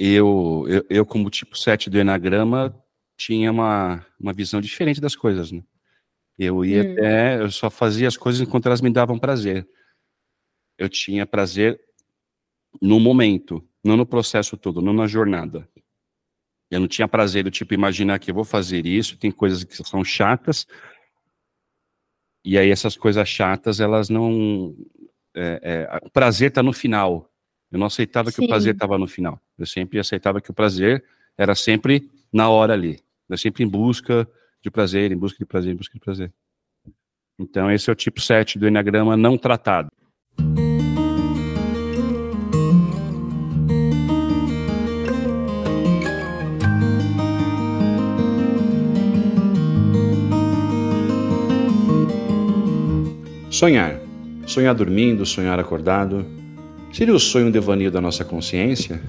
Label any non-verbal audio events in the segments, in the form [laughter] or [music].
eu, eu, eu, como tipo 7 do Enagrama, tinha uma, uma visão diferente das coisas, né? Eu ia hum. até, eu só fazia as coisas enquanto elas me davam prazer. Eu tinha prazer no momento, não no processo todo, não na jornada. Eu não tinha prazer do tipo imaginar que eu vou fazer isso, tem coisas que são chatas, e aí essas coisas chatas, elas não. É, é, o prazer está no final. Eu não aceitava Sim. que o prazer estava no final. Eu sempre aceitava que o prazer era sempre na hora ali. Eu sempre em busca de prazer, em busca de prazer, em busca de prazer. Então, esse é o tipo 7 do Enneagrama não tratado. Sonhar. Sonhar dormindo, sonhar acordado. Seria o sonho um devaneio da nossa consciência?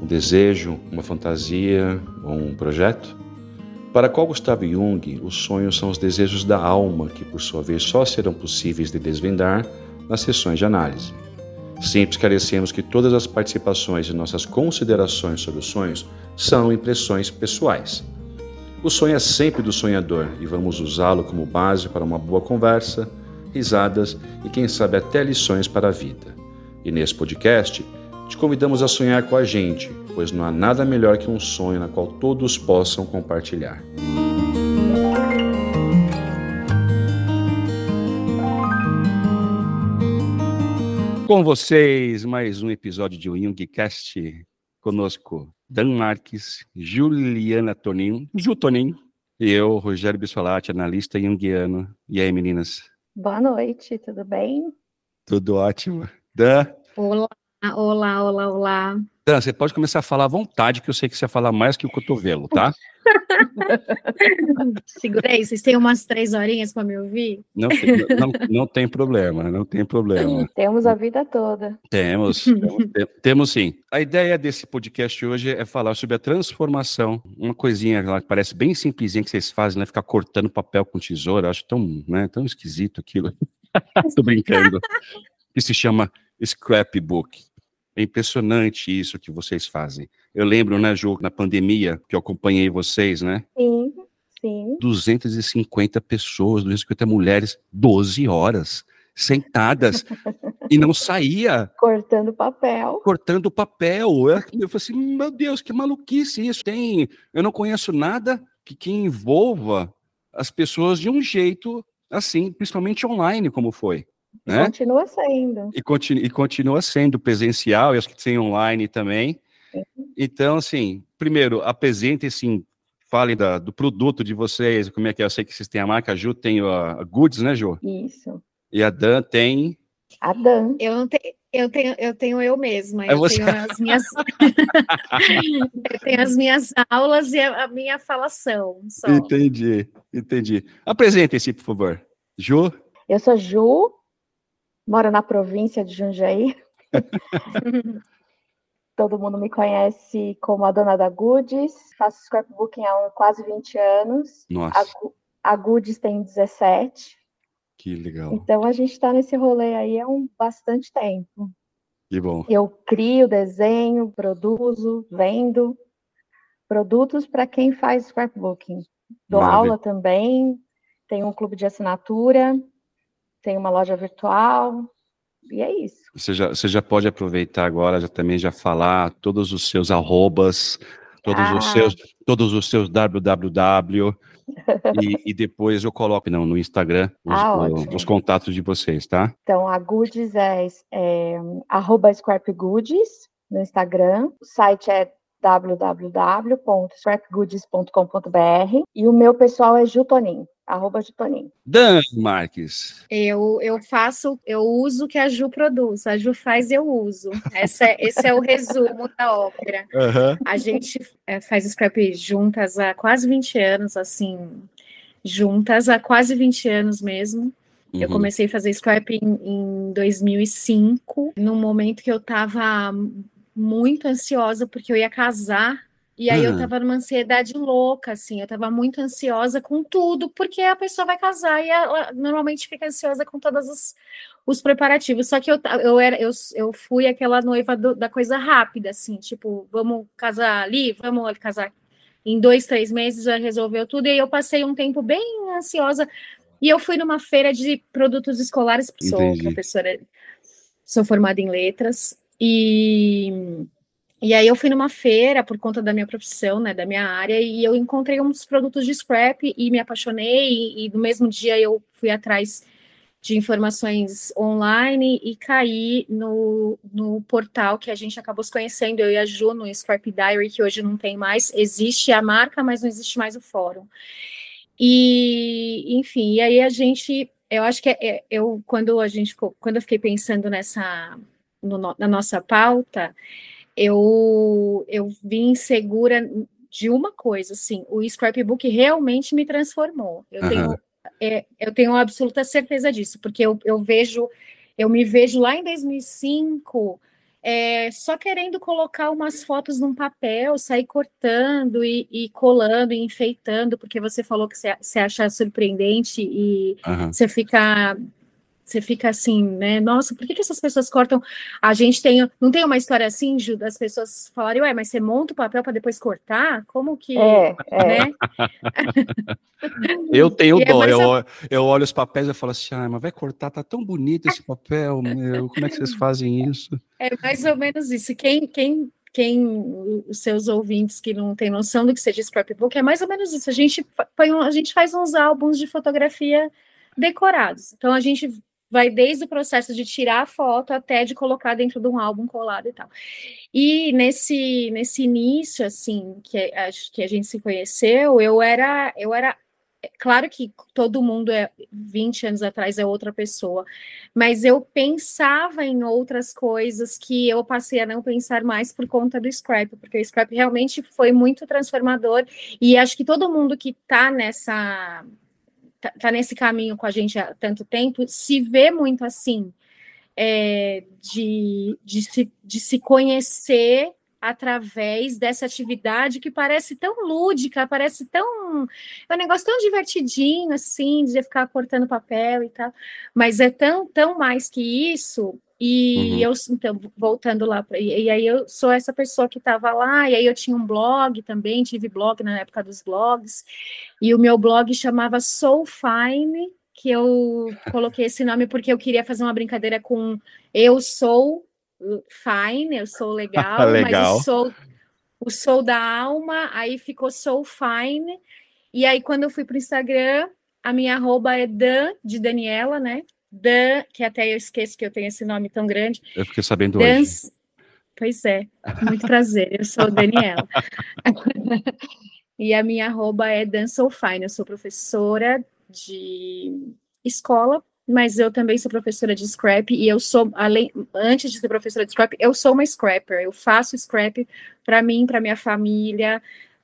Um desejo, uma fantasia ou um projeto? Para qual Gustavo Jung, os sonhos são os desejos da alma, que por sua vez só serão possíveis de desvendar nas sessões de análise. Sempre esclarecemos que todas as participações e nossas considerações sobre os sonhos são impressões pessoais. O sonho é sempre do sonhador e vamos usá-lo como base para uma boa conversa, risadas e, quem sabe, até lições para a vida. E nesse podcast, te convidamos a sonhar com a gente, pois não há nada melhor que um sonho na qual todos possam compartilhar. Com vocês, mais um episódio de Jungcast. Conosco, Dan Marques, Juliana Tonin, Ju Tonin, e eu, Rogério Bissolati, analista junguiano. E aí, meninas? Boa noite, tudo bem? Tudo ótimo. Dan? Olá, olá, olá, olá. Dan, você pode começar a falar à vontade, que eu sei que você fala mais que o cotovelo, tá? [laughs] Segurei, vocês têm umas três horinhas para me ouvir? Não, não, não, tem problema, não tem problema. Temos a vida toda. Temos, temos, temos sim. A ideia desse podcast hoje é falar sobre a transformação, uma coisinha lá que parece bem simplesinha que vocês fazem, né? Ficar cortando papel com tesoura, acho tão, né, tão esquisito aquilo. [laughs] Tô brincando. Que se chama scrapbook. É impressionante isso que vocês fazem. Eu lembro, né, Ju, na pandemia, que eu acompanhei vocês, né? Sim, sim. 250 pessoas, 250 mulheres, 12 horas, sentadas, e não saía. Cortando papel. Cortando papel. Eu, eu falei assim, meu Deus, que maluquice isso. Tem, eu não conheço nada que, que envolva as pessoas de um jeito assim, principalmente online, como foi. Né? Continua sendo. E, continu, e continua sendo presencial, e acho que tem online também. Então, assim, primeiro, apresente assim, fale da, do produto de vocês, como é que é? Eu sei que vocês têm a marca, a Ju tem a, a Goods, né, Ju? Isso. E a Dan tem. A Dan. Eu não tenho. Eu tenho, eu tenho eu mesma, é eu você... tenho as minhas [laughs] eu tenho as minhas aulas e a, a minha falação. Só. Entendi, entendi. Apresente-se, por favor. Ju? Eu sou Ju, moro na província de Jundiaí. [laughs] Todo mundo me conhece como a dona da Goodies. Faço scrapbooking há quase 20 anos. Nossa. A, a Goodies tem 17. Que legal. Então a gente está nesse rolê aí há um bastante tempo. Que bom. Eu crio, desenho, produzo, vendo produtos para quem faz scrapbooking. Dou Maravilha. aula também, tenho um clube de assinatura, tenho uma loja virtual, e é isso. Você já, você já pode aproveitar agora, já também já falar todos os seus arrobas, todos ah. os seus, todos os seus www, [laughs] e, e, depois eu coloco não, no Instagram os, ah, o, os, contatos de vocês, tá? Então, a Goodies é, é arroba Goodies no Instagram, o site é www.scrapgoodies.com.br e o meu pessoal é Jutonin arroba Jutoninho. Dan Marques. Eu, eu faço, eu uso o que a Ju produz. A Ju faz, eu uso. Esse é, esse é o resumo da ópera. Uhum. A gente é, faz scrap juntas há quase 20 anos, assim, juntas há quase 20 anos mesmo. Uhum. Eu comecei a fazer scrap em, em 2005, num momento que eu estava muito ansiosa, porque eu ia casar E aí uhum. eu tava numa ansiedade louca, assim, eu tava muito ansiosa com tudo, porque a pessoa vai casar e ela normalmente fica ansiosa com todos os, os preparativos. Só que eu, eu, era, eu, eu fui aquela noiva do, da coisa rápida, assim, tipo, vamos casar ali, vamos casar em dois, três meses, já resolveu tudo. E aí eu passei um tempo bem ansiosa. E eu fui numa feira de produtos escolares, sou Entendi. professora, sou formada em letras, e e aí eu fui numa feira por conta da minha profissão, né, da minha área, e eu encontrei uns produtos de scrap e me apaixonei, e, e no mesmo dia eu fui atrás de informações online e caí no, no portal que a gente acabou se conhecendo, eu e a Ju, no Scrap Diary, que hoje não tem mais, existe a marca, mas não existe mais o fórum. E, enfim, e aí a gente, eu acho que é, é eu, quando a gente quando eu fiquei pensando nessa, no, na nossa pauta, eu, eu vim segura de uma coisa, assim, o scrapbook realmente me transformou. Eu, uhum. tenho, é, eu tenho absoluta certeza disso, porque eu, eu vejo, eu me vejo lá em 2005 é, só querendo colocar umas fotos num papel, sair cortando e, e colando e enfeitando, porque você falou que você acha surpreendente e uhum. você fica você fica assim, né? Nossa, por que, que essas pessoas cortam? A gente tem, não tem uma história assim, Ju, das pessoas falarem, ué, mas você monta o papel para depois cortar? Como que, é, é. né? eu tenho é dó, é, eu, eu olho os papéis e falo assim, ah, mas vai cortar, tá tão bonito esse papel, meu, como é que vocês fazem isso? É mais ou menos isso. Quem, quem quem os seus ouvintes que não têm noção do que seja scrapbook, é mais ou menos isso. A gente, põe, a gente faz uns álbuns de fotografia decorados. Então a gente vai desde o processo de tirar a foto até de colocar dentro de um álbum colado e tal. E nesse nesse início assim que acho que a gente se conheceu, eu era eu era claro que todo mundo é 20 anos atrás é outra pessoa, mas eu pensava em outras coisas que eu passei a não pensar mais por conta do scrap, porque o scrap realmente foi muito transformador e acho que todo mundo que está nessa tá, tá nesse caminho com a gente há tanto tempo, se vê muito assim, é, de, de, se, de se conhecer através dessa atividade que parece tão lúdica, parece tão. É um negócio tão divertidinho, assim, de ficar cortando papel e tal, mas é tão, tão mais que isso e uhum. eu, então, voltando lá, pra, e, e, aí eu sou essa pessoa que estava lá, e aí eu tinha um blog também, tive blog na época dos blogs, e o meu blog chamava Soul Fine, que eu coloquei esse nome porque eu queria fazer uma brincadeira com eu sou fine, eu sou legal, [laughs] legal. mas eu sou o sou da alma, aí ficou Soul Fine, e aí quando eu fui para o Instagram, a minha arroba é Dan, de Daniela, né? Dan, que até eu esqueço que eu tenho esse nome tão grande. Eu fiquei sabendo Dan, hoje. Pois é, muito prazer, eu sou Daniela. [laughs] e a minha arroba é Dan Soulfine, eu sou professora de escola, mas eu também sou professora de scrap e eu sou, além, antes de ser professora de scrap, eu sou uma scrapper, eu faço scrap para mim, para minha família,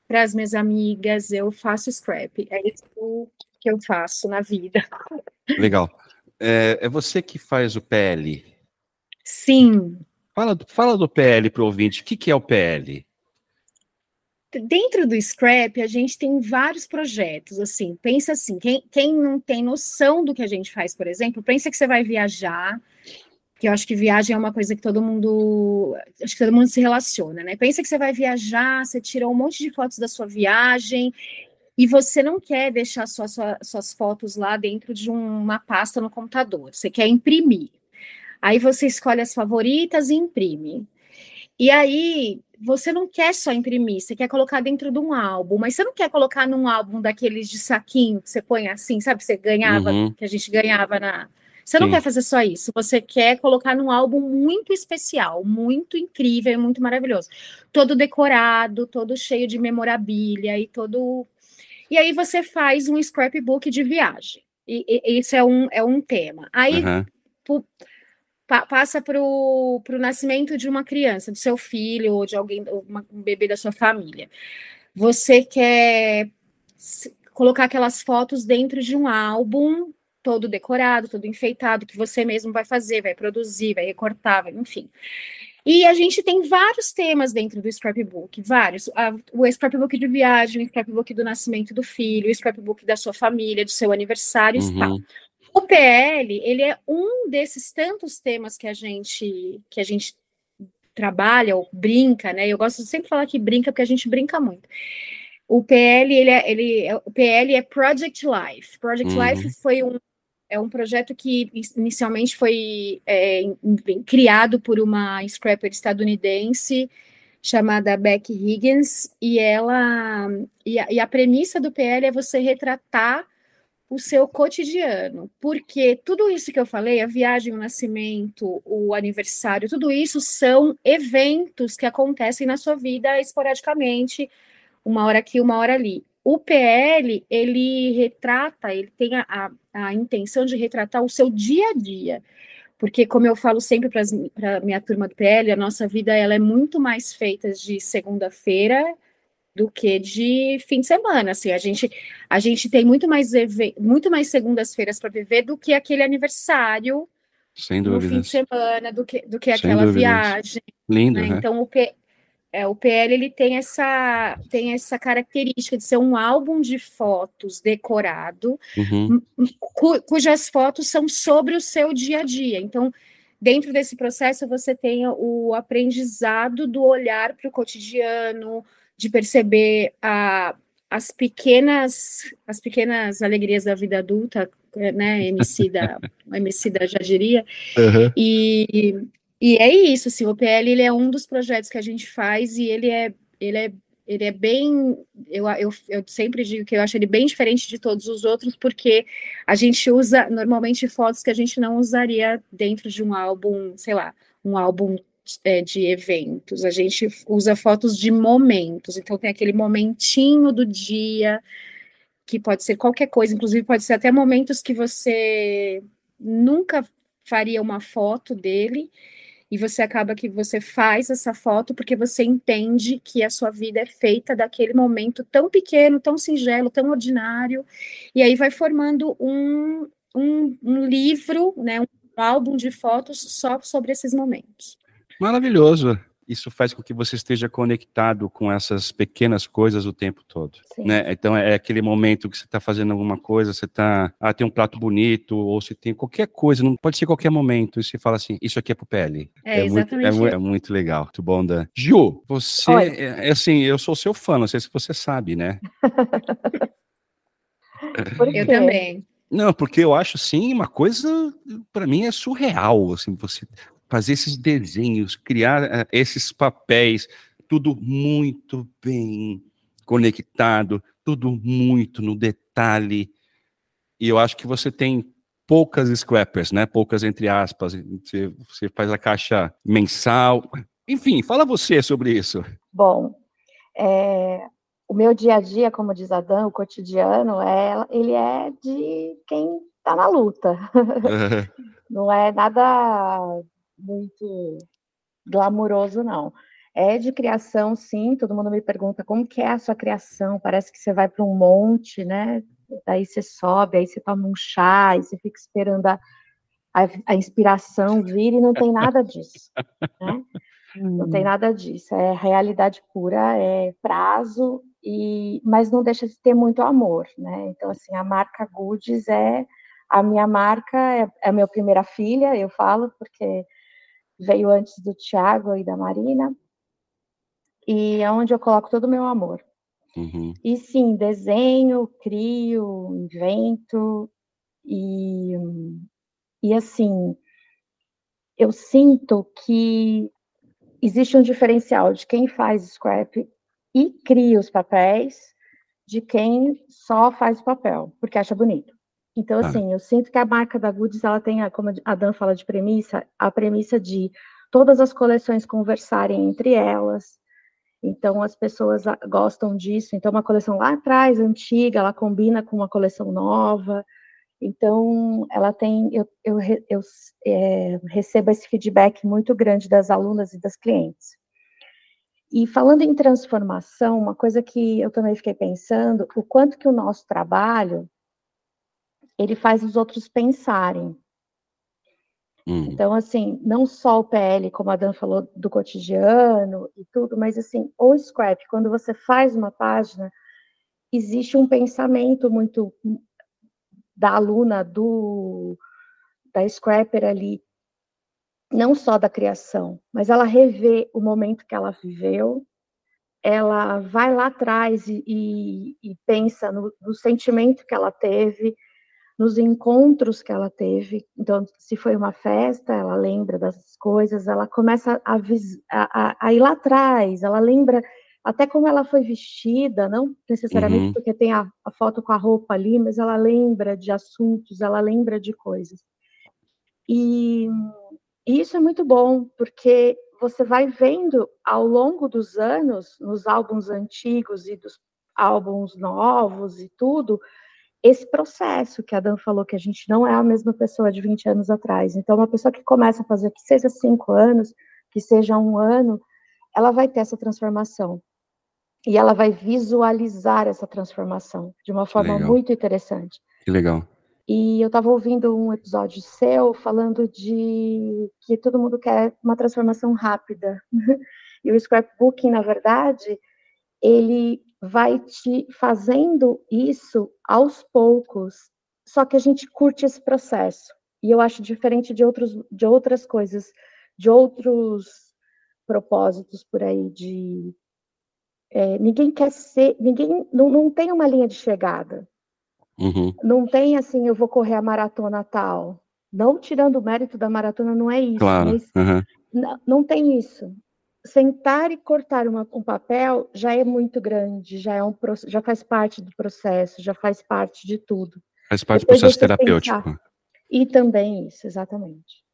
para as minhas amigas, eu faço scrap, é isso que eu faço na vida. Legal é, é você que faz o PL? Sim. Fala, fala do PL para o ouvinte. O que, que é o PL? Dentro do Scrap, a gente tem vários projetos, assim, pensa assim, quem, quem não tem noção do que a gente faz, por exemplo, pensa que você vai viajar, que eu acho que viagem é uma coisa que todo mundo, acho que todo mundo se relaciona, né? Pensa que você vai viajar, você tirou um monte de fotos da sua viagem e você não quer deixar sua, sua, suas fotos lá dentro de uma pasta no computador, você quer imprimir. Aí você escolhe as favoritas e imprime. E aí você não quer só imprimir, você quer colocar dentro de um álbum, mas você não quer colocar num álbum daqueles de saquinho que você põe assim, sabe? Você ganhava, uhum. que a gente ganhava na. Você não Sim. quer fazer só isso, você quer colocar num álbum muito especial, muito incrível, muito maravilhoso. Todo decorado, todo cheio de memorabilia e todo e aí você faz um scrapbook de viagem. E, e isso é um, é um tema. Aí uhum. pa, passa para o nascimento de uma criança, do seu filho, ou de alguém, uma, um bebê da sua família. Você quer colocar aquelas fotos dentro de um álbum todo decorado, todo enfeitado, que você mesmo vai fazer, vai produzir, vai recortar, vai, enfim. E a gente tem vários temas dentro do scrapbook, vários. O scrapbook de viagem, o scrapbook do nascimento do filho, o scrapbook da sua família, do seu aniversário uhum. e tal. O PL, ele é um desses tantos temas que a gente que a gente trabalha ou brinca, né? Eu gosto de sempre falar que brinca porque a gente brinca muito. O PL, ele é, ele é, o PL é Project Life. Project uhum. Life foi um é um projeto que inicialmente foi é, criado por uma scrapper estadunidense chamada Becky Higgins e ela e a, e a premissa do PL é você retratar o seu cotidiano, porque tudo isso que eu falei, a viagem, o nascimento, o aniversário, tudo isso são eventos que acontecem na sua vida esporadicamente, uma hora aqui, uma hora ali. O PL, ele retrata, ele tem a, a, a intenção de retratar o seu dia a dia, porque como eu falo sempre para a minha turma do PL, a nossa vida ela é muito mais feita de segunda-feira do que de fim de semana. Assim, a gente a gente tem muito mais muito mais segundas-feiras para viver do que aquele aniversário Sem no fim de semana, do que, do que aquela viagem. Lindo, né? né? Então o, P, é, o PL ele tem essa tem essa característica de ser um álbum de fotos decorado, uhum. cu, cujas fotos são sobre o seu dia a dia. Então dentro desse processo você tem o aprendizado do olhar para o cotidiano, de perceber a, as pequenas as pequenas alegrias da vida adulta, né, MC da, [laughs] MC da já diria, uhum. e, e é isso, assim, o PL ele é um dos projetos que a gente faz e ele é, ele é, ele é bem, eu, eu, eu sempre digo que eu acho ele bem diferente de todos os outros, porque a gente usa normalmente fotos que a gente não usaria dentro de um álbum, sei lá, um álbum é, de eventos, a gente usa fotos de momentos, então tem aquele momentinho do dia, que pode ser qualquer coisa, inclusive pode ser até momentos que você nunca faria uma foto dele, e você acaba que você faz essa foto porque você entende que a sua vida é feita daquele momento tão pequeno, tão singelo, tão ordinário, e aí vai formando um, um, um livro, né, um álbum de fotos só sobre esses momentos. Maravilhoso. Isso faz com que você esteja conectado com essas pequenas coisas o tempo todo. Né? Então é aquele momento que você está fazendo alguma coisa, você está. Ah, tem um prato bonito, ou se tem qualquer coisa, não pode ser qualquer momento, e você fala assim: isso aqui é pro PL. É, é exatamente. Muito, é, é, muito legal. Muito bom, Dan. Ju, você. É, é, assim, eu sou seu fã, não sei se você sabe, né? [laughs] eu também. Não, porque eu acho sim uma coisa para mim é surreal, assim, você fazer esses desenhos, criar uh, esses papéis, tudo muito bem conectado, tudo muito no detalhe. E eu acho que você tem poucas scrappers, né? Poucas entre aspas. Você, você faz a caixa mensal. Enfim, fala você sobre isso. Bom, é, o meu dia a dia, como diz Adão, o cotidiano, é, ele é de quem está na luta. [laughs] Não é nada muito glamouroso, não. É de criação, sim. Todo mundo me pergunta como que é a sua criação. Parece que você vai para um monte, né? Daí você sobe, aí você toma um chá, aí você fica esperando a, a, a inspiração vir e não tem nada disso. Né? [laughs] Não tem hum. nada disso. É realidade pura, é prazo, e mas não deixa de ter muito amor, né? Então, assim, a marca Goods é a minha marca, é, é a minha primeira filha, eu falo, porque veio antes do Tiago e da Marina, e é onde eu coloco todo o meu amor. Uhum. E sim, desenho, crio, invento, e, e assim, eu sinto que existe um diferencial de quem faz scrap e cria os papéis de quem só faz o papel, porque acha bonito. Então, tá. assim, eu sinto que a marca da Goods, ela tem, a, como a Dan fala de premissa, a premissa de todas as coleções conversarem entre elas. Então, as pessoas gostam disso. Então, uma coleção lá atrás, antiga, ela combina com uma coleção nova. Então, ela tem, eu, eu, eu é, recebo esse feedback muito grande das alunas e das clientes. E falando em transformação, uma coisa que eu também fiquei pensando, o quanto que o nosso trabalho ele faz os outros pensarem. Hum. Então, assim, não só o PL, como a Dan falou, do cotidiano e tudo, mas assim, o scrap, quando você faz uma página, existe um pensamento muito da aluna, do da scrapper ali, não só da criação, mas ela revê o momento que ela viveu, ela vai lá atrás e, e, e pensa no, no, sentimento que ela teve, nos encontros que ela teve. Então, se foi uma festa, ela lembra das coisas, ela começa a, a, a ir lá atrás, ela lembra até como ela foi vestida, não necessariamente uhum. porque tem a, a foto com a roupa ali, mas ela lembra de assuntos, ela lembra de coisas. E e isso é muito bom, porque você vai vendo ao longo dos anos, nos álbuns antigos e dos álbuns novos e tudo, esse processo que a Dan falou, que a gente não é a mesma pessoa de 20 anos atrás. Então, uma pessoa que começa a fazer, que seja cinco anos, que seja um ano, ela vai ter essa transformação. E ela vai visualizar essa transformação de uma forma muito interessante. Que legal. E eu estava ouvindo um episódio seu falando de que todo mundo quer uma transformação rápida. [laughs] e o scrapbooking, na verdade, ele vai te fazendo isso aos poucos. Só que a gente curte esse processo. E eu acho diferente de, outros, de outras coisas, de outros propósitos por aí, de é, ninguém quer ser, ninguém não, não tem uma linha de chegada. Uhum. Não tem assim, eu vou correr a maratona tal. Não tirando o mérito da maratona, não é isso. Claro. Mas uhum. não, não tem isso. Sentar e cortar uma, um papel já é muito grande, já, é um, já faz parte do processo, já faz parte de tudo. Faz parte Depois do processo terapêutico. Pensar. E também isso, exatamente.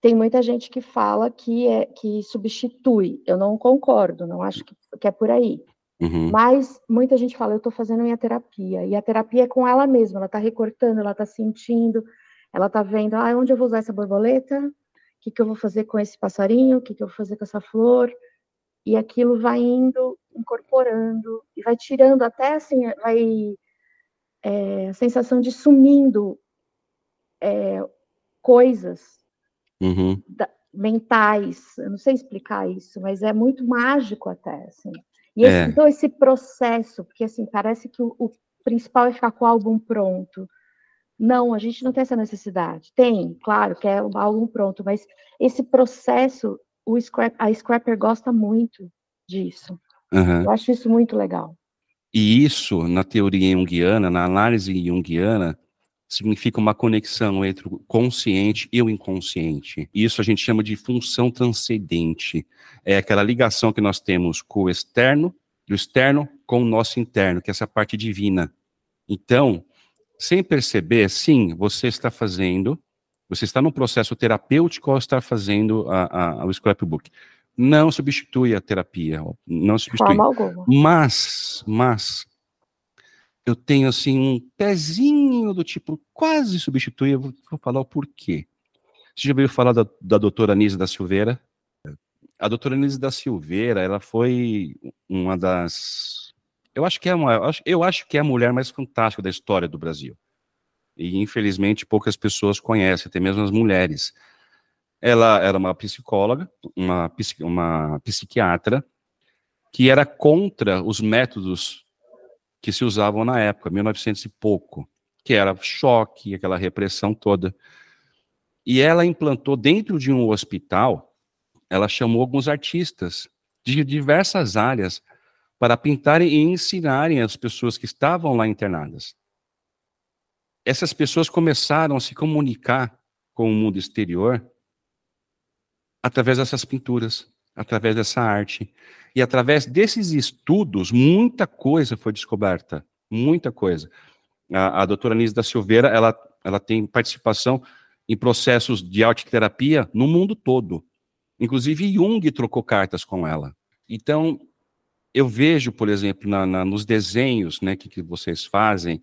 Tem muita gente que fala que é que substitui. Eu não concordo, não acho que, que é por aí. Uhum. Mas muita gente fala, eu estou fazendo minha terapia. E a terapia é com ela mesma, ela está recortando, ela está sentindo, ela está vendo, ah, onde eu vou usar essa borboleta? O que, que eu vou fazer com esse passarinho? O que, que eu vou fazer com essa flor? E aquilo vai indo, incorporando, e vai tirando até assim, vai é, a sensação de sumindo é, coisas uhum. da, mentais, eu não sei explicar isso, mas é muito mágico até, assim. E esse, é. então esse processo, porque assim, parece que o, o, principal é ficar com o álbum pronto. Não, a gente não tem essa necessidade. Tem, claro, que é o álbum pronto, mas esse processo, o scrap, a Scrapper gosta muito disso. Uhum. Eu acho isso muito legal. E isso, na teoria junguiana, na análise junguiana, significa uma conexão entre o consciente e o inconsciente. Isso a gente chama de função transcendente. É aquela ligação que nós temos com o externo, do externo com o nosso interno, que é essa parte divina. Então, sem perceber, sim, você está fazendo, você está no processo terapêutico ao estar fazendo a, a, o scrapbook. Não substitui a terapia, não substitui. Mas, mas, eu tenho assim um pezinho do tipo quase substituir, eu vou, vou falar o porquê. Você já ouviu falar da, da doutora Nise da Silveira? A doutora Nise da Silveira, ela foi uma das. Eu acho que é uma. Eu acho que é a mulher mais fantástica da história do Brasil. E infelizmente poucas pessoas conhecem, até mesmo as mulheres. Ela era uma psicóloga, uma, uma psiquiatra, que era contra os métodos que se usavam na época, 1900 e pouco, que era choque, aquela repressão toda. E ela implantou dentro de um hospital, ela chamou alguns artistas de diversas áreas para pintarem e ensinarem as pessoas que estavam lá internadas. Essas pessoas começaram a se comunicar com o mundo exterior através dessas pinturas, através dessa arte. E através desses estudos, muita coisa foi descoberta, muita coisa. A, a doutora Nise da Silveira, ela, ela tem participação em processos de arte-terapia no mundo todo. Inclusive, Jung trocou cartas com ela. Então, eu vejo, por exemplo, na, na, nos desenhos né, que, que vocês fazem,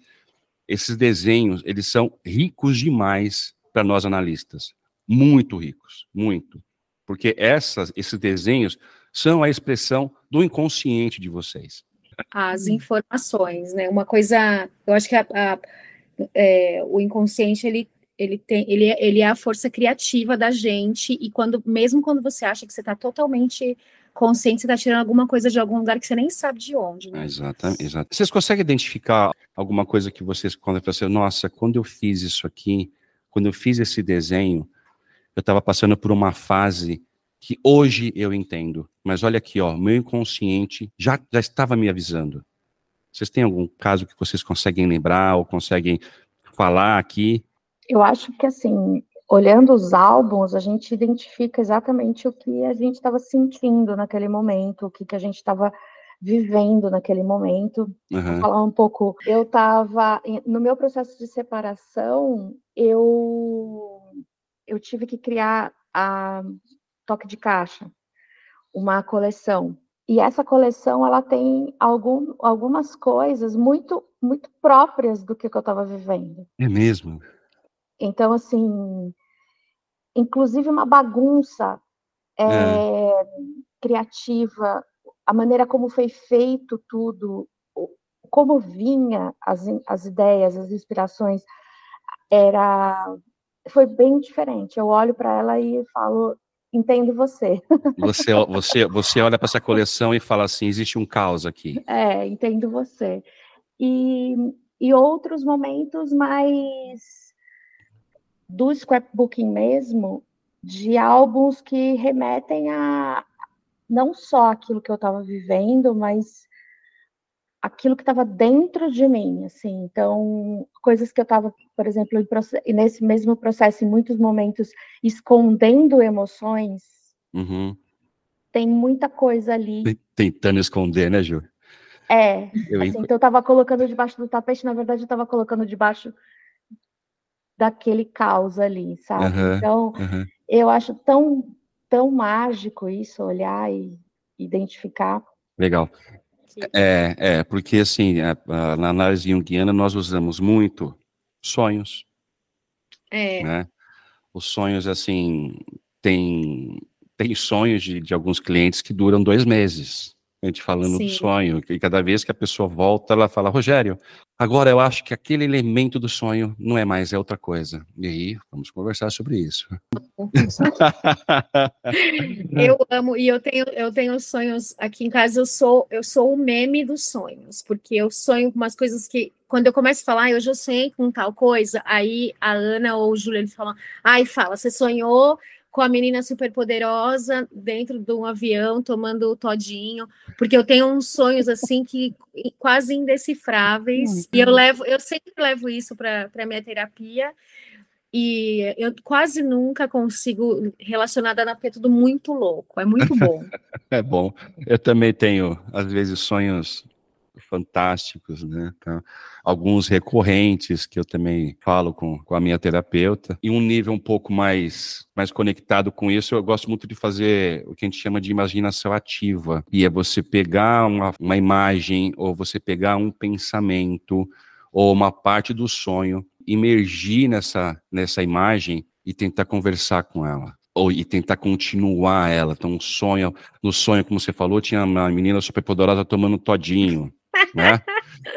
esses desenhos, eles são ricos demais para nós analistas. Muito ricos, muito. Porque essas, esses desenhos são a expressão do inconsciente de vocês. As informações, né? Uma coisa, eu acho que a, a, é, o inconsciente ele ele tem, ele, é, ele é a força criativa da gente, e quando, mesmo quando você acha que você está totalmente consciente, você está tirando alguma coisa de algum lugar que você nem sabe de onde. Né? Exatamente, exato. Vocês conseguem identificar alguma coisa que vocês, quando você, nossa, quando eu fiz isso aqui, quando eu fiz esse desenho, eu estava passando por uma fase que hoje eu entendo. Mas olha aqui, ó, meu inconsciente já, já estava me avisando. Vocês têm algum caso que vocês conseguem lembrar ou conseguem falar aqui? Eu acho que assim, olhando os álbuns, a gente identifica exatamente o que a gente estava sentindo naquele momento, o que, que a gente estava vivendo naquele momento. Uhum. Vou falar um pouco. Eu estava no meu processo de separação, eu eu tive que criar a toque de caixa, uma coleção. E essa coleção ela tem algum, algumas coisas muito muito próprias do que, que eu estava vivendo. É mesmo. Então assim, inclusive uma bagunça é, é. criativa, a maneira como foi feito tudo, como vinha as, as ideias, as inspirações, era foi bem diferente. Eu olho para ela e falo, entendo você. Você, você, você olha para essa coleção e fala assim, existe um caos aqui. É, entendo você. E, e outros momentos mais do scrapbooking mesmo, de álbuns que remetem a não só aquilo que eu estava vivendo, mas aquilo que estava dentro de mim, assim. Então, coisas que eu estava, por exemplo, nesse mesmo processo, em muitos momentos, escondendo emoções. Uhum. Tem muita coisa ali. Tentando esconder, né, Ju? É. Eu... Assim, então, eu estava colocando debaixo do tapete, na verdade, eu estava colocando debaixo daquele caos ali, sabe? Uhum, então, uhum. eu acho tão, tão mágico isso, olhar e identificar. Legal. É, é, porque assim, a, a, na análise junguiana nós usamos muito sonhos. É. Né? Os sonhos, assim, tem, tem sonhos de, de alguns clientes que duram dois meses a gente falando Sim. do sonho, e cada vez que a pessoa volta, ela fala, Rogério, agora eu acho que aquele elemento do sonho não é mais, é outra coisa. E aí, vamos conversar sobre isso. [laughs] eu amo, e eu tenho, eu tenho sonhos, aqui em casa eu sou, eu sou o meme dos sonhos, porque eu sonho com umas coisas que, quando eu começo a falar, ah, eu já sonhei com tal coisa, aí a Ana ou o Júlio, eles falam, ai, fala, você sonhou com a menina super poderosa dentro de um avião tomando o todinho, porque eu tenho uns sonhos assim que quase indecifráveis e eu levo, eu sempre levo isso para a minha terapia e eu quase nunca consigo relacionar na porque é tudo muito louco, é muito bom. [laughs] é bom. Eu também tenho às vezes sonhos fantásticos, né? Tá? Alguns recorrentes que eu também falo com, com a minha terapeuta. E um nível um pouco mais, mais conectado com isso, eu gosto muito de fazer o que a gente chama de imaginação ativa. E é você pegar uma, uma imagem, ou você pegar um pensamento, ou uma parte do sonho, imergir nessa, nessa imagem e tentar conversar com ela ou e tentar continuar ela. Então, um sonho, no sonho, como você falou, tinha uma menina super poderosa tomando todinho né?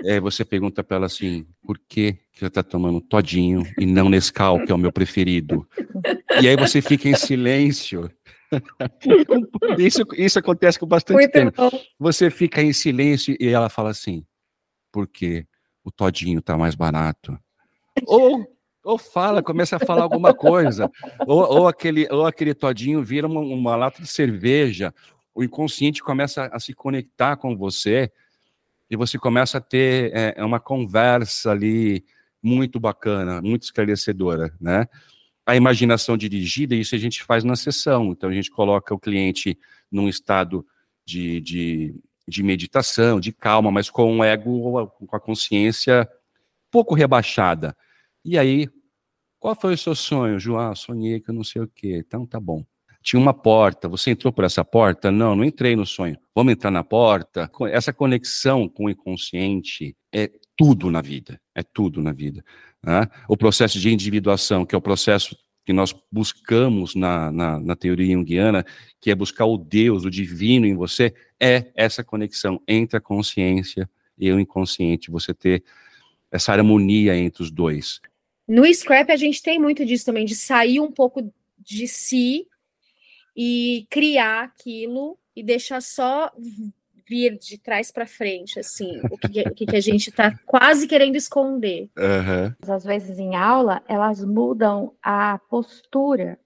Aí você pergunta para ela assim, por que que ela tá tomando todinho e não Nescau, que é o meu preferido? E aí você fica em silêncio. [laughs] isso, isso acontece com bastante Muito tempo. Bom. Você fica em silêncio e ela fala assim, porque o todinho tá mais barato. Ou ou fala, começa a falar alguma coisa, ou, ou, aquele, ou aquele todinho vira uma, uma lata de cerveja, o inconsciente começa a se conectar com você, e você começa a ter é, é, uma conversa ali muito bacana, muito esclarecedora, né? A imaginação dirigida, isso a gente faz na sessão, então a gente coloca o cliente num estado de, de, de meditação, de calma, mas com o ego, com a consciência pouco rebaixada. E aí, qual foi o seu sonho, João? Sonhei que eu não sei o quê. Então tá bom tinha uma porta, você entrou por essa porta? Não, não entrei no sonho. Vamos entrar na porta? Essa conexão com o inconsciente é tudo na vida, é tudo na vida. Né? O processo de individuação, que é o processo que nós buscamos na, na, na teoria junguiana, que é buscar o Deus, o divino em você, é essa conexão entre a consciência e o inconsciente, você ter essa harmonia entre os dois. No scrap a gente tem muito disso também, de sair um pouco de si e criar aquilo e deixar só vir de trás para frente, assim, o que, o que a gente está quase querendo esconder. Uhum. Às vezes em aula, elas mudam a postura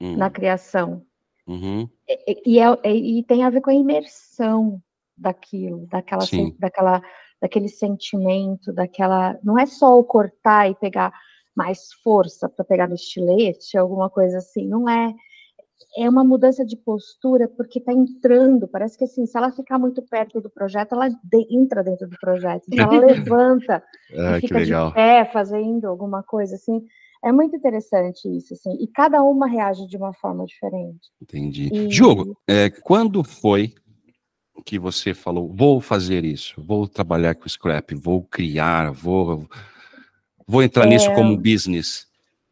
uhum. na criação. Uhum. E, e, é, e, tem a ver com a imersão daquilo, daquela, daquela, daquele sentimento, daquela. Não é só o cortar e pegar mais força para pegar no estilete, alguma coisa assim, não é é uma mudança de postura porque está entrando. Parece que assim, se ela ficar muito perto do projeto, ela de, entra dentro do projeto. Então ela levanta [laughs] ah, e fica de pé fazendo alguma coisa assim. É muito interessante isso, assim. E cada uma reage de uma forma diferente. Entendi. E... Diogo, é, quando foi que você falou, vou fazer isso, vou trabalhar com scrap, vou criar, vou, vou entrar é... nisso como business?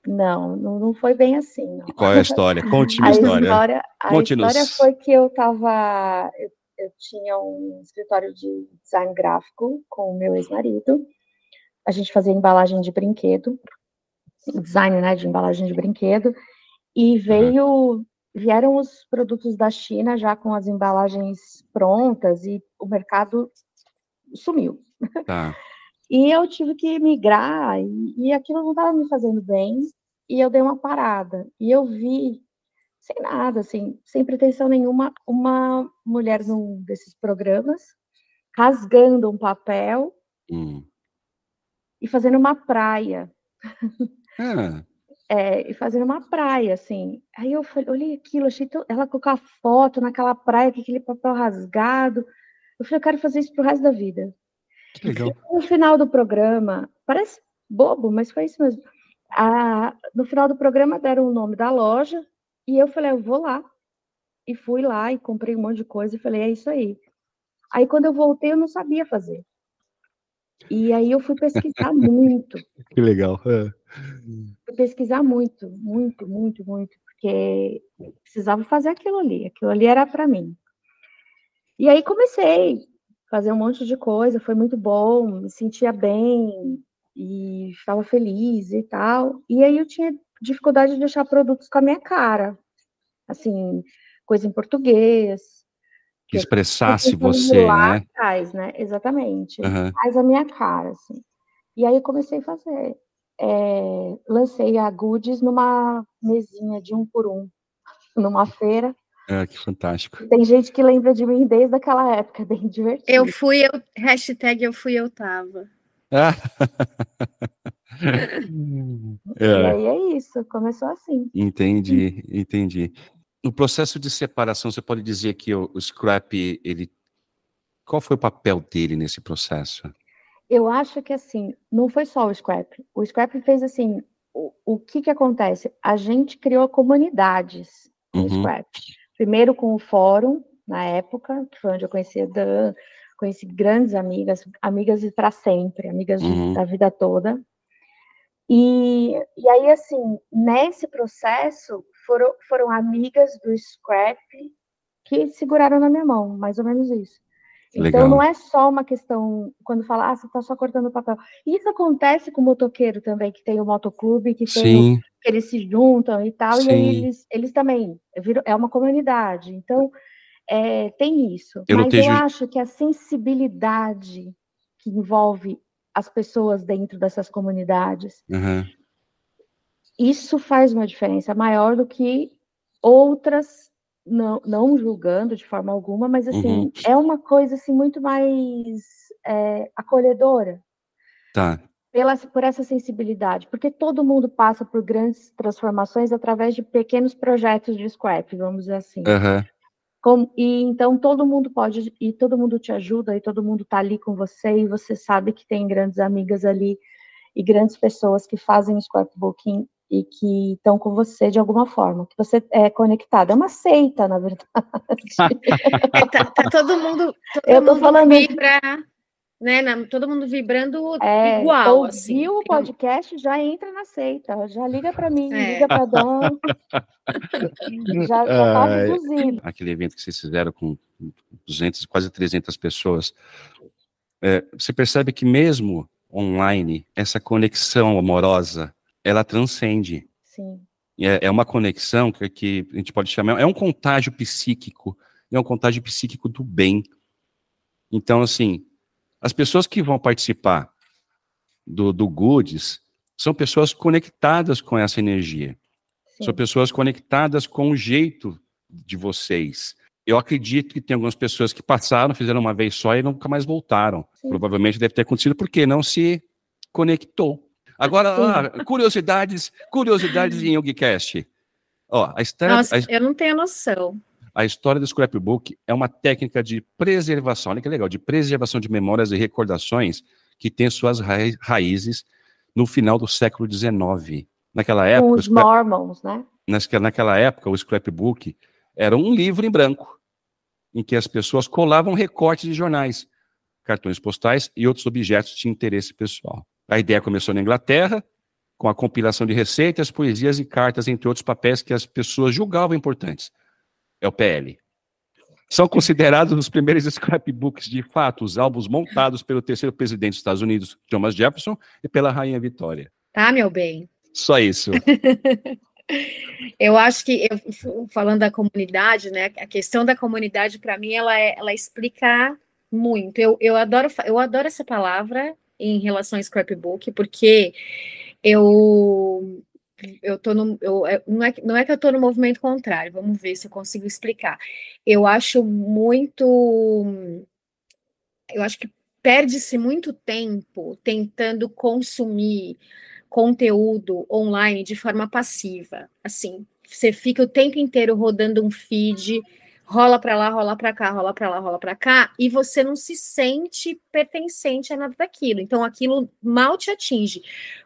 Não, não, foi bem assim. Não. Qual é a história? [laughs] Conte-me a história. história a história foi que eu estava. Eu, eu, tinha um escritório de design gráfico com o meu ex-marido. A gente fazia embalagem de brinquedo, design né, de embalagem de brinquedo, e veio. Uhum. Vieram os produtos da China já com as embalagens prontas e o mercado sumiu. Tá. [laughs] E eu tive que migrar, e, e aquilo não estava me fazendo bem e eu dei uma parada. E eu vi, sem nada, assim, sem pretensão nenhuma, uma mulher num desses programas rasgando um papel hum. e fazendo uma praia. Ah. [laughs] É, e fazendo uma praia, assim. Aí eu falei, olhei aquilo, achei tão... ela com a foto naquela praia, com aquele papel rasgado. Eu falei, eu quero fazer isso pro resto da vida. Que legal. no final do programa, parece bobo, mas foi isso mesmo a, no final do programa deram o nome da loja e eu falei, eu vou lá. E fui lá e comprei um monte de coisa e falei, é isso aí. Aí quando eu voltei, eu não sabia fazer. E aí eu fui pesquisar [laughs] muito. Que legal. É. Fui pesquisar muito, muito, muito, muito, porque precisava fazer aquilo ali. Aquilo ali era para mim. E aí comecei a fazer um monte de coisa, foi muito bom, me sentia bem, e estava feliz e tal. E aí eu tinha dificuldade de deixar produtos com a minha cara, assim, coisa em português. Que expressasse você, lá né? Atrás, né? Exatamente. Uhum. Faz a minha cara, assim. E aí eu comecei a fazer. É, lancei a Goodies numa mesinha de um por um, [laughs] numa feira. É, que fantástico. Tem gente que lembra de mim desde aquela época, [laughs] bem divertido. Eu fui, eu, hashtag eu fui, eu tava. [laughs] é. E aí é isso, começou assim. Entendi, entendi. No processo de separação, você pode dizer que o, o Scrap, ele. Qual foi o papel dele nesse processo? Eu acho que assim, não foi só o Scrap. O Scrap fez assim, o, o que que acontece? A gente criou comunidades no uhum. Scrap. Primeiro com o fórum, na época, que foi onde eu conheci a Dan, conheci grandes amigas, amigas para sempre, amigas uhum. da vida toda. E, e aí, assim, nesse processo, foram, foram amigas do scrap que seguraram na minha mão, mais ou menos isso. Então, Legal. Então, não é só uma questão, quando fala, ah, você está só cortando papel. Isso acontece com o motoqueiro também, que tem o motoclube, que, tem, que eles se juntam e tal, Sim. e aí eles, eles também, é uma comunidade. Então, é, tem isso. Eu mas eu acho que a sensibilidade que envolve as pessoas dentro dessas comunidades, uhum. isso faz uma diferença maior do que outras, não, não julgando de forma alguma, mas assim, uhum. é uma coisa assim muito mais é, acolhedora. Tá. Pela, por essa sensibilidade, porque todo mundo passa por grandes transformações através de pequenos projetos de scrap, vamos dizer assim. Uhum. Como, e então todo mundo pode, e todo mundo te ajuda, e todo mundo está ali com você, e você sabe que tem grandes amigas ali, e grandes pessoas que fazem scrapbooking e que estão com você de alguma forma, que você é conectado. É uma seita, na verdade. [laughs] é, tá, tá, todo mundo, todo Eu tô mundo falando vibra, né? todo mundo vibrando é, igual. Assim. o podcast, já entra na seita, já liga para mim, é. liga para Dom. [laughs] já, tá reduzido. Aquele evento que vocês fizeram com 200, quase 300 pessoas, é, você percebe que mesmo online, essa conexão amorosa, ela transcende. Sim. É, é uma conexão que, que a gente pode chamar, é um contágio psíquico, é um contágio psíquico do bem. Então, assim, as pessoas que vão participar do, do Goods são pessoas conectadas com essa energia. Sim. São pessoas conectadas com o jeito de vocês. Eu acredito que tem algumas pessoas que passaram, fizeram uma vez só e nunca mais voltaram. Sim. Provavelmente deve ter acontecido porque não se conectou. Agora, ah, curiosidades, curiosidades em [laughs] YogiCast. Ó, a história, Nossa, a, eu não tenho noção. A história do scrapbook é uma técnica de preservação, olha que legal, de preservação de memórias e recordações que tem suas raízes no final do século XIX. Naquela época. Os scrap... Mormons, né? Naquela época, o scrapbook era um livro em branco, em que as pessoas colavam recortes de jornais, cartões postais e outros objetos de interesse pessoal. A ideia começou na Inglaterra, com a compilação de receitas, poesias e cartas, entre outros papéis que as pessoas julgavam importantes. É o PL. São considerados os primeiros scrapbooks de fato, os álbuns montados pelo terceiro presidente dos Estados Unidos, Thomas Jefferson, e pela Rainha Vitória. Tá, meu bem. Só isso. [laughs] eu acho que, eu, falando da comunidade, né, a questão da comunidade, para mim, ela, é, ela explica muito. Eu, eu, adoro, eu adoro essa palavra em relação ao scrapbook, porque eu eu tô no, eu, é, não, é, não é que eu estou no movimento contrário, vamos ver se eu consigo explicar. Eu acho muito, eu acho que perde-se muito tempo tentando consumir conteúdo online de forma passiva. Assim, você fica o tempo inteiro rodando um feed, rola para lá, rola para cá, rola para lá, rola para cá, e você não se sente pertencente a nada daquilo. Então aquilo mal te atinge.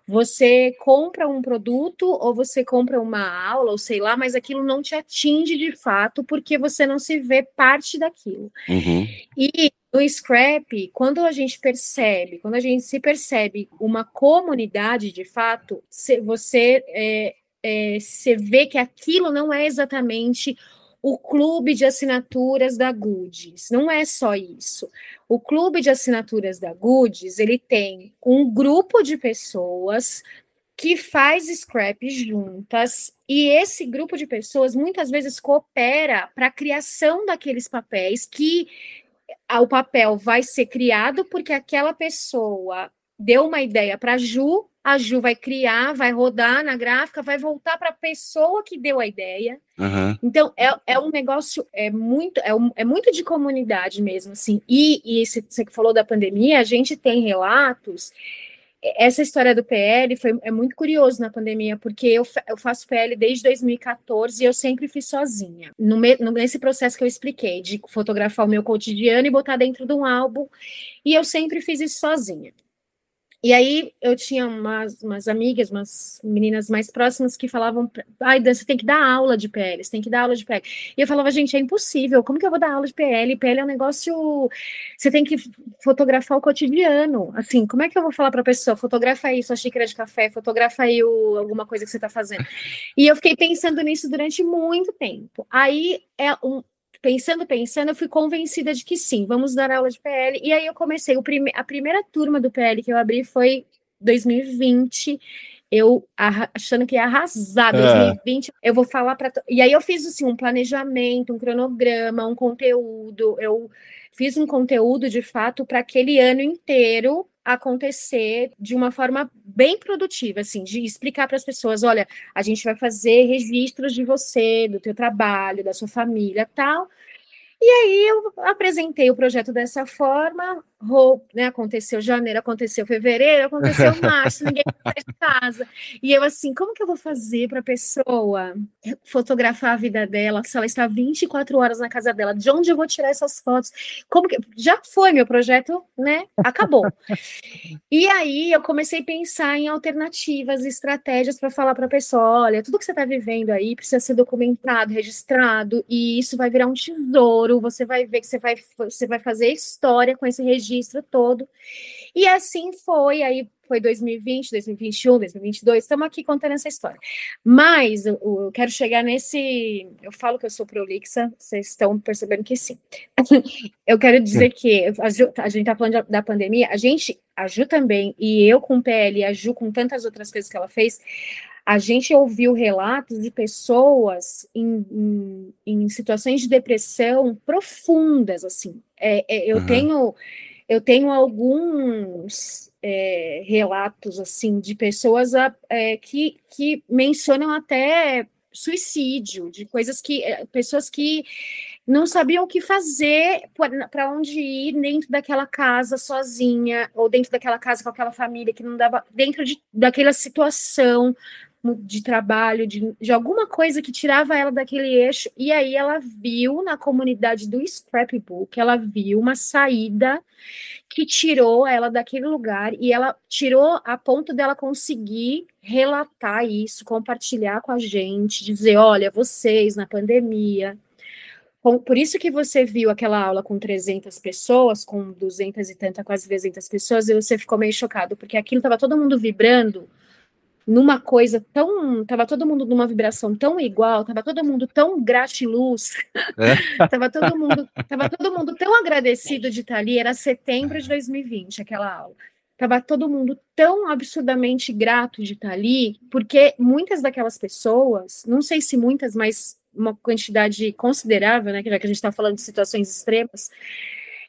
Você compra um produto ou você compra uma aula, ou sei lá, mas aquilo não te atinge de fato porque você não se vê parte daquilo. Uhum. E no scrap, quando a gente percebe, quando a gente se percebe uma comunidade de fato, você é, é, você vê que aquilo não é exatamente o clube de assinaturas da Goods. Não é só isso. O clube de assinaturas da Goods, ele tem um grupo de pessoas que faz scrap juntas e esse grupo de pessoas muitas vezes coopera para a criação daqueles papéis que o papel vai ser criado porque aquela pessoa deu uma ideia para Ju, a Ju vai criar, vai rodar na gráfica, vai voltar para a pessoa que deu a ideia. Uhum. Então, é, é um negócio, é muito, é, um, é muito de comunidade mesmo, assim. E, e você que falou da pandemia, a gente tem relatos essa história do PL foi, é muito curioso na pandemia, porque eu, eu faço PL desde 2014 e eu sempre fiz sozinha. No, no, nesse processo que eu expliquei, de fotografar o meu cotidiano e botar dentro de um álbum, e eu sempre fiz isso sozinha. E aí eu tinha umas, umas amigas, umas meninas mais próximas que falavam, ai, Dan, você tem que dar aula de PL, você tem que dar aula de PL. E eu falava, gente, é impossível, como que eu vou dar aula de PL? PL é um negócio, você tem que fotografar o cotidiano, assim, como é que eu vou falar para a pessoa, fotografa aí sua xícara de café, fotografa aí o, alguma coisa que você está fazendo. E eu fiquei pensando nisso durante muito tempo. Aí é um, pensando, pensando, eu fui convencida de que sim, vamos dar aula de PL. E aí eu comecei, prime a primeira turma do PL que eu abri foi 2020 eu achando que ia arrasar 2020, é. eu vou falar para e aí eu fiz assim um planejamento, um cronograma, um conteúdo, eu fiz um conteúdo de fato para aquele ano inteiro acontecer de uma forma bem produtiva, assim, de explicar para as pessoas, olha, a gente vai fazer registros de você, do teu trabalho, da sua família, tal. E aí eu apresentei o projeto dessa forma, né, aconteceu janeiro, aconteceu fevereiro, aconteceu [laughs] março, ninguém sai de casa. E eu assim, como que eu vou fazer para a pessoa fotografar a vida dela, se ela está 24 horas na casa dela, de onde eu vou tirar essas fotos? Como que já foi meu projeto, né? Acabou. e aí eu comecei a pensar em alternativas, estratégias para falar para a pessoa, olha, tudo que você está vivendo aí precisa ser documentado, registrado, e isso vai virar um tesouro, você vai ver que você vai, você vai fazer história com esse registro registro todo. E assim foi, aí foi 2020, 2021, 2022, estamos aqui contando essa história. Mas eu, eu, quero chegar nesse. Eu falo que eu sou prolixa, vocês estão percebendo que sim. [laughs] eu quero dizer que a, Ju, a gente está falando da, pandemia, a gente, a Ju também, e eu com o PL, a Ju com tantas outras coisas que ela fez, a gente ouviu relatos de pessoas em, em, em situações de depressão profundas, assim. É, é, eu uhum. tenho eu tenho alguns é, relatos assim de pessoas é, que, que mencionam até suicídio, de coisas que é, pessoas que não sabiam o que fazer, para onde ir dentro daquela casa sozinha, ou dentro daquela casa com aquela família que não dava, dentro de, daquela situação, de trabalho, de, de alguma coisa que tirava ela daquele eixo, e aí ela viu na comunidade do scrapbook, ela viu uma saída que tirou ela daquele lugar, e ela tirou a ponto dela conseguir relatar isso, compartilhar com a gente, dizer, olha, vocês na pandemia, por isso que você viu aquela aula com 300 pessoas, com 200 e tanta, quase 300 pessoas, e você ficou meio chocado, porque aquilo estava todo mundo vibrando numa coisa tão. Tava todo mundo numa vibração tão igual, tava todo mundo tão gratiluz, é. [laughs] tava todo mundo, tava todo mundo tão agradecido de estar ali. Era setembro de 2020, aquela aula. Tava todo mundo tão absurdamente grato de estar ali, porque muitas daquelas pessoas, não sei se muitas, mas uma quantidade considerável, né? Já que a gente está falando de situações extremas,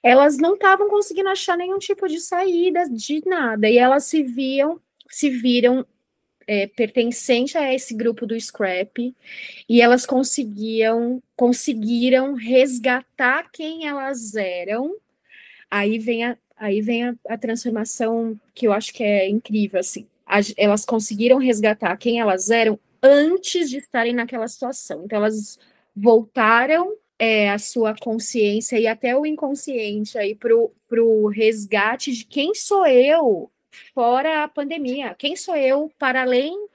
elas não estavam conseguindo achar nenhum tipo de saída de nada, e elas se viam, se viram é, pertencente a esse grupo do scrap e elas conseguiam conseguiram resgatar quem elas eram. Aí vem a, aí vem a, a transformação que eu acho que é incrível assim. A, elas conseguiram resgatar quem elas eram antes de estarem naquela situação. Então elas voltaram é, a sua consciência e até o inconsciente aí para o resgate de quem sou eu fora a pandemia. Quem sou eu para além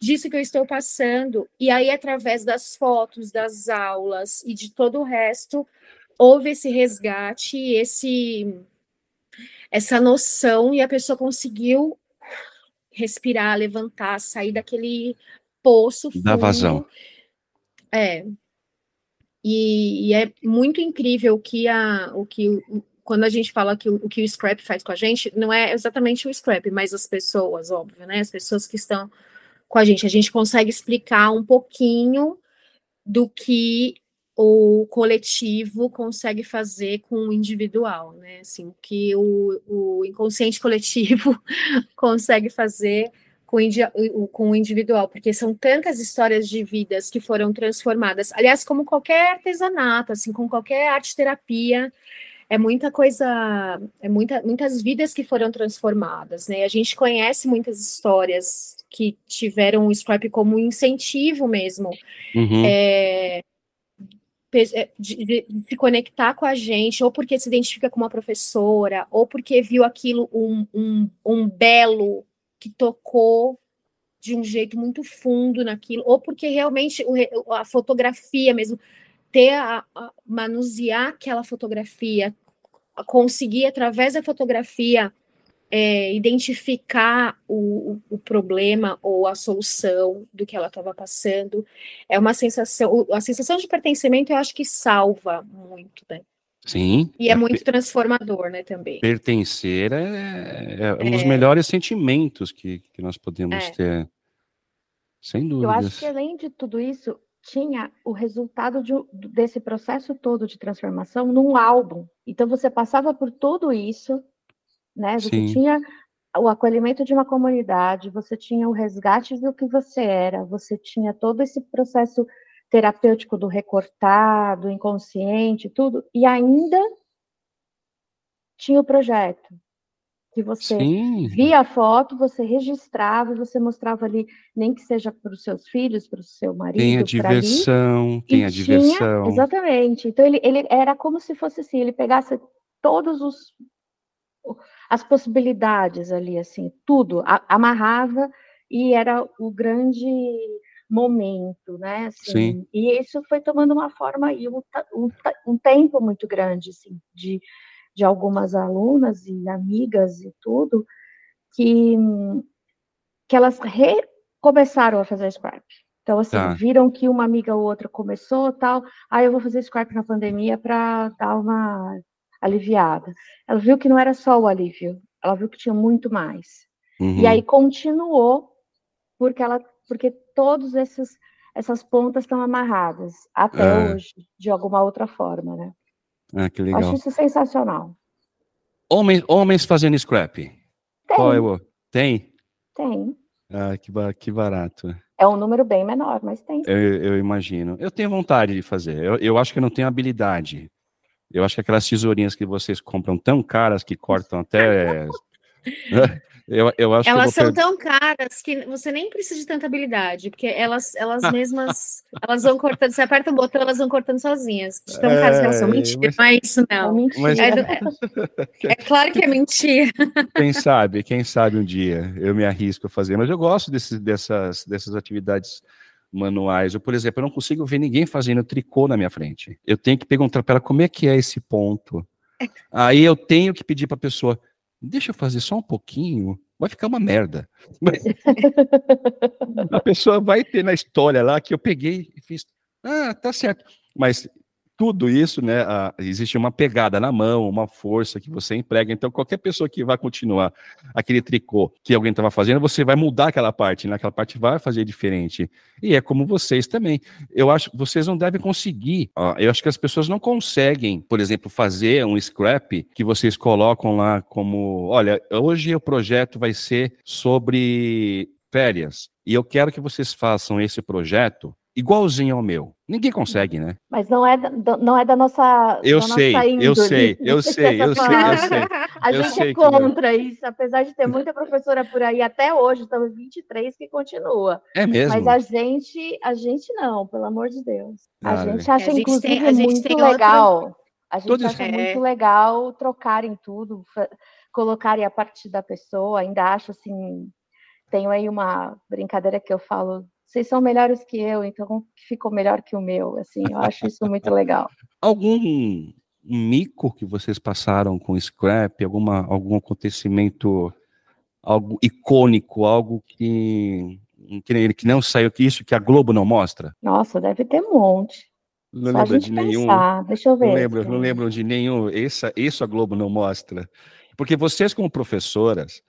disso que eu estou passando? E aí, através das fotos, das aulas e de todo o resto, houve esse resgate, esse essa noção e a pessoa conseguiu respirar, levantar, sair daquele poço da vazão. É. E, e, é muito incrível o que a o que quando a gente fala que o, o, que o scrap faz com a gente, não é exatamente o scrap, mas as pessoas, óbvio, né? As pessoas que estão com a gente. A gente consegue explicar um pouquinho do que o coletivo consegue fazer com o individual, né? Assim, que o, o inconsciente coletivo [laughs] consegue fazer com, com o individual, porque são tantas histórias de vidas que foram transformadas. Aliás, como qualquer artesanato, assim, com qualquer arte terapia, é muita coisa, é muita, muitas vidas que foram transformadas, né? A gente conhece muitas histórias que tiveram o Scrap como incentivo mesmo. Uhum. É, é de, de, se conectar com a gente, ou porque se identifica com uma professora, ou porque viu aquilo um, um, um belo que tocou de um jeito muito fundo naquilo, ou porque realmente a fotografia mesmo ter a, a, manusear aquela fotografia, conseguir através da fotografia é, identificar o, o, problema ou a solução do que ela estava passando, é uma sensação, a sensação de pertencimento eu acho que salva muito, né? Sim. E é, é muito transformador, né, também. Pertencer é, é um dos é. melhores sentimentos que, que nós podemos é. ter. Sem dúvida. Eu acho que além de tudo isso, tinha o resultado de, desse processo todo de transformação num álbum. Então você passava por tudo isso, né? Você Sim. tinha o acolhimento de uma comunidade, você tinha o resgate do que você era, você tinha todo esse processo terapêutico do recortar, do inconsciente, tudo, e ainda tinha o projeto que você Sim. via a foto, você registrava, você mostrava ali, nem que seja para os seus filhos, para o seu marido. Tem a diversão, ali, tem a tinha, diversão. Exatamente. Então ele, ele era como se fosse assim, ele pegasse todos os as possibilidades ali, assim, tudo, a, amarrava e era o grande momento, né? Assim, Sim. E isso foi tomando uma forma e um, um, um tempo muito grande, assim, de de algumas alunas e amigas e tudo, que, que elas recomeçaram a fazer scrap. Então, assim, tá. viram que uma amiga ou outra começou tal, aí ah, eu vou fazer scrap na pandemia para dar uma aliviada. Ela viu que não era só o alívio, ela viu que tinha muito mais. Uhum. E aí continuou, porque ela, porque todos esses essas pontas estão amarradas até é. hoje, de alguma outra forma, né? Ah, que legal. Acho isso sensacional. Homens, homens fazendo scrap. Tem. Qual é o... Tem? Tem. Ah, que, que barato. É um número bem menor, mas tem. Eu, eu imagino. Eu tenho vontade de fazer. Eu, eu acho que eu não tenho habilidade. Eu acho que aquelas tesourinhas que vocês compram tão caras que cortam até. [laughs] Eu, eu acho elas são tão caras que você nem precisa de tanta habilidade, porque elas, elas mesmas, elas vão cortando, você aperta o botão, elas vão cortando sozinhas. De tão é, caras que elas são. Mentira, mas... não é isso não. É mas... É, é, [laughs] é, claro que é mentira. Quem sabe, quem sabe um dia eu me arrisco a fazer, mas eu gosto desse, dessas, dessas atividades manuais. Eu, por exemplo, eu não consigo ver ninguém fazendo tricô na minha frente. Eu tenho que perguntar para ela como é que é esse ponto. Aí eu tenho que pedir para a pessoa, deixa eu fazer só um pouquinho, vai ficar uma merda. Mas [laughs] a pessoa vai ter na história lá que eu peguei e fiz, ah, tá certo. Mas tudo isso, né, a, existe uma pegada na mão, uma força que você emprega. Então, qualquer pessoa que vai continuar aquele tricô que alguém estava fazendo, você vai mudar aquela parte, né? aquela parte vai fazer diferente. E é como vocês também. Eu acho que vocês não devem conseguir. Ó, eu acho que as pessoas não conseguem, por exemplo, fazer um scrap que vocês colocam lá como, olha, hoje o projeto vai ser sobre férias. E eu quero que vocês façam esse projeto igualzinho ao meu. Ninguém consegue, né? Mas não é, não é da nossa. Eu da sei, nossa eu sei, eu sei, eu sei, eu sei. A eu gente sei é contra isso, apesar de ter muita professora por aí até hoje, estamos 23 que continua. É mesmo. Mas a gente, a gente não, pelo amor de Deus. A gente acha, a gente inclusive, tem, muito legal. Outro... A gente Todo acha é... muito legal trocarem tudo, colocarem a partir da pessoa. Ainda acho assim. Tenho aí uma brincadeira que eu falo vocês são melhores que eu, então ficou melhor que o meu, assim, eu acho isso muito legal. [laughs] Algum mico que vocês passaram com scrap, alguma, algum acontecimento, algo icônico, algo que, que, que não saiu, que isso que a Globo não mostra? Nossa, deve ter um monte. Não Só lembro de nenhum. Deixa eu ver. Não lembro, não lembro de nenhum. Essa, isso a Globo não mostra. Porque vocês, como professoras,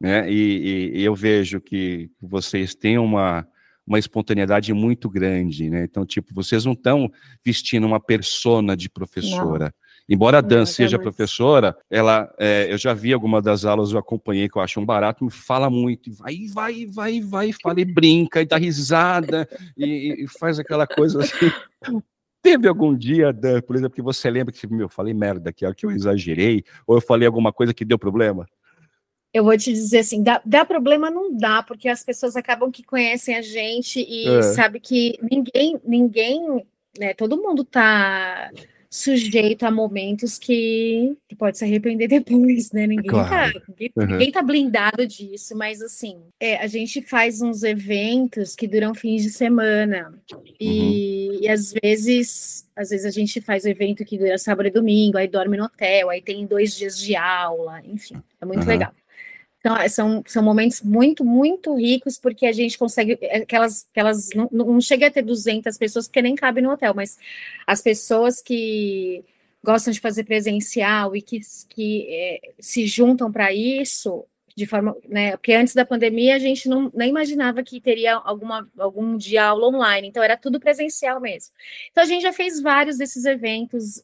né, e, e eu vejo que vocês têm uma, uma espontaneidade muito grande, né? Então, tipo, vocês não estão vestindo uma persona de professora. Não. Embora a Dan seja professora, ela, é, eu já vi alguma das aulas, eu acompanhei, que eu acho um barato, me fala muito, vai, vai, vai, vai, fala e brinca, e dá risada, e, e faz aquela coisa assim. Teve algum dia, Dan, por exemplo, que você lembra que, meu, eu falei merda, que, que eu exagerei, ou eu falei alguma coisa que deu problema? Eu vou te dizer assim, dá, dá, problema não dá, porque as pessoas acabam que conhecem a gente e é. sabe que ninguém, ninguém, né, todo mundo tá sujeito a momentos que, que pode se arrepender [laughs] depois, né? Ninguém, tá, claro. tá, ninguém, uhum. ninguém, tá blindado disso, mas assim, é, a gente faz uns eventos que duram fins de semana. E, uhum. e às vezes, às vezes a gente faz evento que dura sábado e domingo, aí dorme no hotel, aí tem dois dias de aula, enfim, é muito uhum. legal. Então, é, são, são momentos muito, muito ricos, porque a gente consegue, é, aquelas, aquelas não, não chega a ter 200 pessoas, porque nem cabe no hotel, mas as pessoas que gostam de fazer presencial e que, que é, se juntam para isso, de forma, né, porque antes da pandemia a gente não, nem imaginava que teria alguma, algum dia aula online, então era tudo presencial mesmo. Então a gente já fez vários desses eventos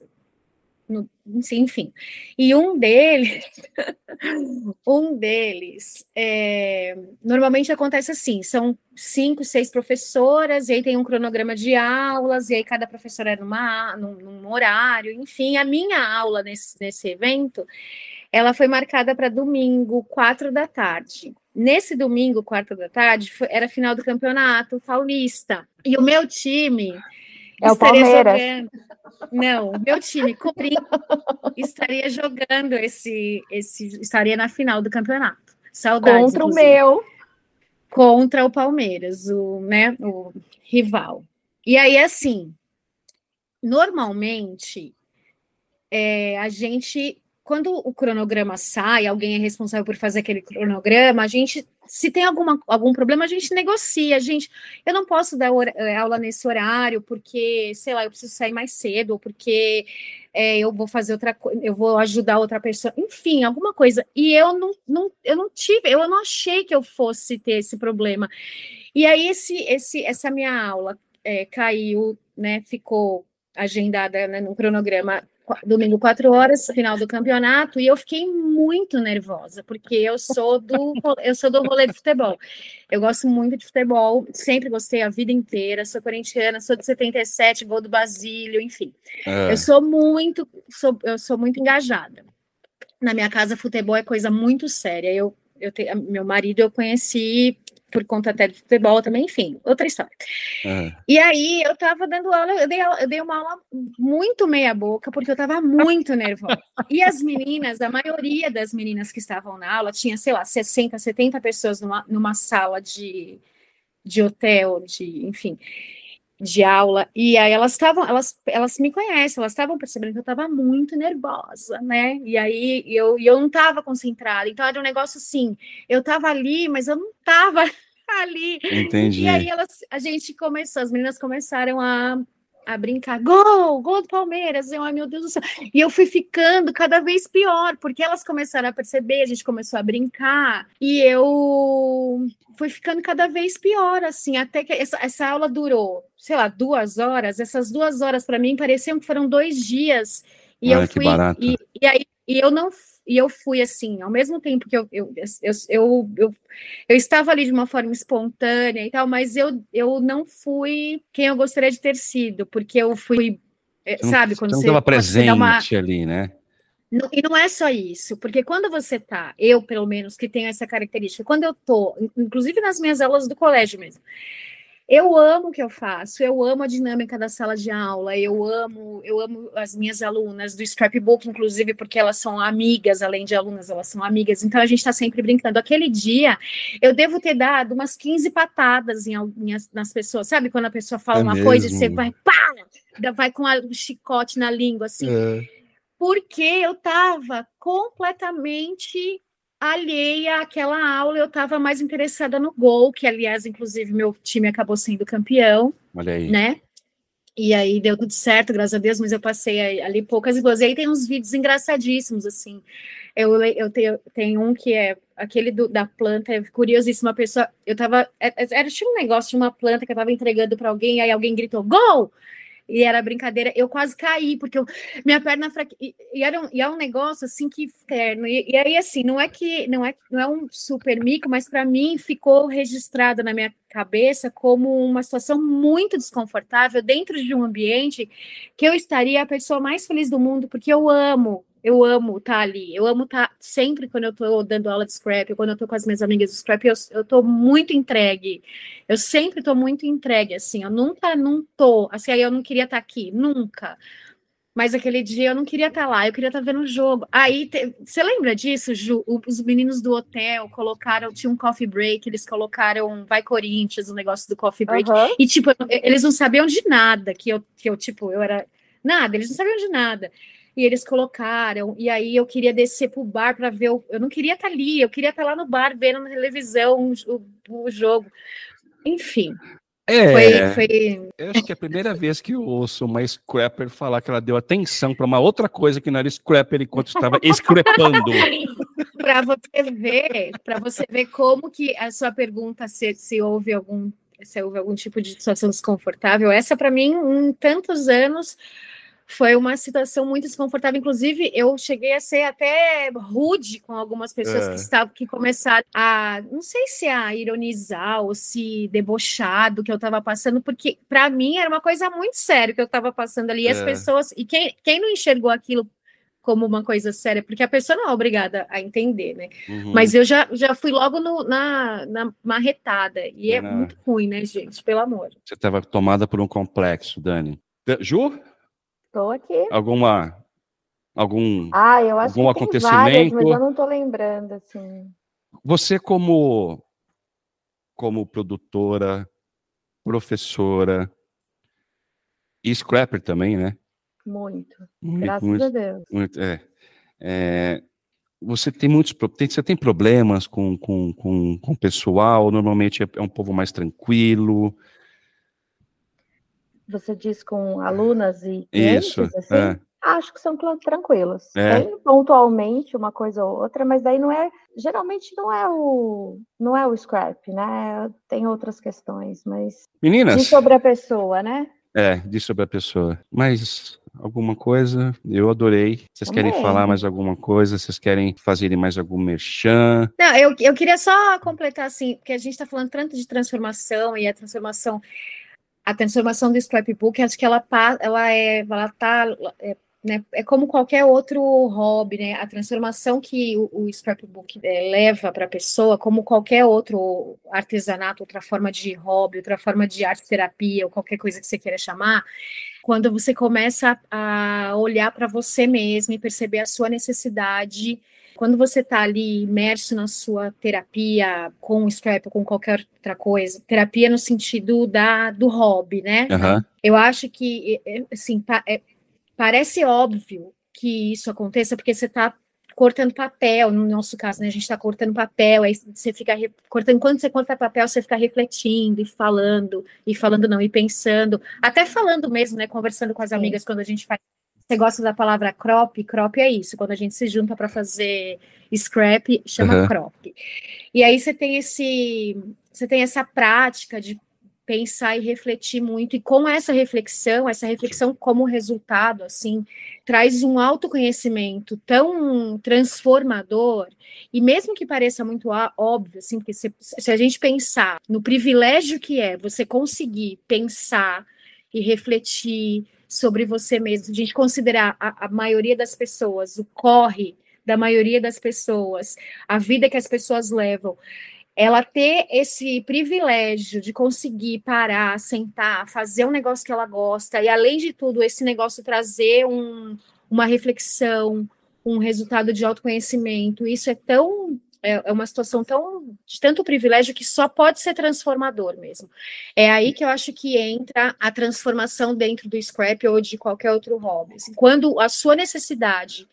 no, enfim. E um deles, [laughs] um deles, é, normalmente acontece assim: são cinco, seis professoras, e aí tem um cronograma de aulas, e aí cada professora é numa, num, num horário, enfim. A minha aula nesse, nesse evento, ela foi marcada para domingo, quatro da tarde. Nesse domingo, quatro da tarde, era final do campeonato paulista. E o meu time é o Palmeiras. Jogando. Não, meu time cobrindo estaria jogando esse, esse, estaria na final do campeonato. Saudades. Contra o meu. Contra o Palmeiras, o, né, o rival. E aí, assim, normalmente, é, a gente quando o cronograma sai, alguém é responsável por fazer aquele cronograma, a gente, se tem alguma, algum problema, a gente negocia. A gente, eu não posso dar eh, aula nesse horário porque, sei lá, eu preciso sair mais cedo, ou porque é, eu vou fazer outra coisa, eu vou ajudar outra pessoa, enfim, alguma coisa. E eu não, não, eu não tive, eu não achei que eu fosse ter esse problema. E aí, esse, esse, essa minha aula é, caiu, né? Ficou agendada né, no cronograma domingo, quatro horas, final do campeonato, e eu fiquei muito nervosa, porque eu sou do eu sou do rolê de futebol. Eu gosto muito de futebol, sempre gostei a vida inteira, sou corintiana, sou de 77, gol do Basílio, enfim. É. Eu sou muito, sou, eu sou muito engajada. Na minha casa, futebol é coisa muito séria. Eu, eu te, meu marido eu conheci por conta até do futebol também, enfim, outra história. É. E aí eu tava dando aula, eu dei, eu dei uma aula muito meia boca, porque eu tava muito nervosa. E as meninas, a maioria das meninas que estavam na aula, tinha, sei lá, 60, 70 pessoas numa, numa sala de, de hotel, de, enfim, de aula, e aí elas estavam, elas, elas me conhecem, elas estavam percebendo que eu estava muito nervosa, né? E aí eu, eu não estava concentrada, então era um negócio assim, eu estava ali, mas eu não estava [laughs] ali. Entendi. E aí elas, a gente começou, as meninas começaram a a brincar, gol, gol do Palmeiras, eu, ai meu Deus do céu, e eu fui ficando cada vez pior, porque elas começaram a perceber, a gente começou a brincar, e eu fui ficando cada vez pior, assim, até que essa, essa aula durou, sei lá, duas horas, essas duas horas para mim pareciam que foram dois dias, e ai, eu fui, e, e aí e eu não e eu fui assim, ao mesmo tempo que eu, eu, eu, eu, estava ali de uma forma espontânea e tal, mas eu, eu não fui quem eu gostaria de ter sido, porque eu fui, eh, sabe, quando você estava presente uma... ali, né? e não é só isso, porque quando você tá, eu pelo menos que tenho essa característica, quando eu tô, inclusive nas minhas aulas do colégio mesmo, eu amo o que eu faço, eu amo a dinâmica da sala de aula, eu amo, eu amo as minhas alunas do scrapbook, inclusive, porque elas são amigas, além de alunas, elas são amigas, então a gente está sempre brincando. Aquele dia, eu devo ter dado umas 15 patadas em, em nas pessoas, sabe? Quando a pessoa fala é uma mesmo? coisa e você vai, pá, vai com o chicote na língua, assim. É. Porque eu estava completamente alheia àquela aula, eu estava mais interessada no gol, que aliás, inclusive, meu time acabou sendo campeão. Olha aí. Né? E aí deu tudo certo, graças a Deus, mas eu passei ali poucas e boas. E aí tem uns vídeos engraçadíssimos, assim. Eu, eu tenho, tenho um que é aquele do, da planta, é curiosíssima pessoa. Eu tava. É, é, era tipo um negócio de uma planta que eu tava entregando para alguém, aí alguém gritou: Gol! E era brincadeira, eu quase caí, porque eu, minha perna fraca, e, e, era um, e é um negócio assim que terno, e, e, aí assim, não é que não é, não é um super mico, mas para mim ficou registrado na minha cabeça como uma situação muito desconfortável dentro de um ambiente que eu estaria a pessoa mais feliz do mundo, porque eu amo eu amo estar tá ali, eu amo estar tá, sempre quando eu estou dando aula de scrap, quando eu estou com as minhas amigas de scrap, eu, eu tô muito entregue. Eu sempre estou muito entregue, assim, eu nunca não tô, assim, aí eu não queria estar tá aqui, nunca. Mas aquele dia eu não queria estar lá, eu queria estar vendo o jogo. Aí, te, você lembra disso, Ju? Os meninos do hotel colocaram, tinha um coffee break, eles colocaram Vai Corinthians, o um negócio do coffee break. Uhum. E, tipo, eles não sabiam de nada, que eu, que eu, tipo, eu era. Nada, eles não sabiam de nada e eles colocaram, e aí eu queria descer pro bar para ver, o, eu não queria estar tá ali, eu queria estar tá lá no bar vendo na televisão o, o jogo. Enfim. É, foi, foi... eu acho que é a primeira vez que eu ouço uma scrapper falar que ela deu atenção para uma outra coisa que não era scrapper enquanto estava [laughs] scrapando. para você ver, para você ver como que a sua pergunta se, se houve algum se houve algum tipo de situação desconfortável, essa para mim, em tantos anos, foi uma situação muito desconfortável. Inclusive, eu cheguei a ser até rude com algumas pessoas é. que estavam que começaram a, não sei se a ironizar ou se debochar do que eu estava passando, porque para mim era uma coisa muito séria que eu estava passando ali. E as é. pessoas, e quem, quem não enxergou aquilo como uma coisa séria, porque a pessoa não é obrigada a entender, né? Uhum. Mas eu já, já fui logo no, na, na marretada, e é, muito ruim, né, gente? Pelo amor. Você estava tomada por um complexo, Dani. Ju? Estou aqui. Alguma algum ah, eu acho algum que acontecimento? Várias, mas eu não estou lembrando assim. Você como como produtora, professora e scrapper também, né? Muito. muito Graças muito, a Deus. Muito, é. É, você tem muitos tem, você tem problemas com, com, com, com o pessoal, normalmente é, é um povo mais tranquilo. Você diz com alunas e clientes, Isso, assim? É. Acho que são tranquilos. É. Tem pontualmente uma coisa ou outra, mas daí não é, geralmente não é o, não é o scrap, né? Tem outras questões, mas Meninas, diz sobre a pessoa, né? É, diz sobre a pessoa. Mas alguma coisa? Eu adorei. Vocês querem falar mais alguma coisa? Vocês querem fazer mais algum merchan? Não, eu, eu queria só completar assim, porque a gente está falando tanto de transformação e a transformação a transformação do scrapbook, acho que ela, ela é, ela tá, é, né, é como qualquer outro hobby, né? A transformação que o, o scrapbook é, leva para a pessoa, como qualquer outro artesanato, outra forma de hobby, outra forma de arte terapia, ou qualquer coisa que você queira chamar, quando você começa a olhar para você mesmo e perceber a sua necessidade quando você está ali imerso na sua terapia com o scrap ou com qualquer outra coisa, terapia no sentido da do hobby, né? Uhum. Eu acho que assim é, Parece óbvio que isso aconteça porque você está cortando papel, no nosso caso, né? A gente está cortando papel, aí você fica cortando, quando você corta papel, você fica refletindo e falando, e falando não, e pensando, até falando mesmo, né? Conversando com as amigas quando a gente faz. Você gosta da palavra crop? Crop é isso, quando a gente se junta para fazer scrap, chama uhum. crop. E aí você tem esse, você tem essa prática de pensar e refletir muito, e com essa reflexão, essa reflexão como resultado, assim, traz um autoconhecimento tão transformador, e mesmo que pareça muito óbvio, assim, porque se, se a gente pensar no privilégio que é você conseguir pensar e refletir sobre você mesmo, gente considerar a, a maioria das pessoas, o corre da maioria das pessoas, a vida que as pessoas levam, ela ter esse privilégio de conseguir parar, sentar, fazer um negócio que ela gosta, e além de tudo, esse negócio trazer um, uma reflexão, um resultado de autoconhecimento, isso é tão. É, é uma situação tão de tanto privilégio que só pode ser transformador mesmo. É aí que eu acho que entra a transformação dentro do scrap ou de qualquer outro hobby. Assim, quando a sua necessidade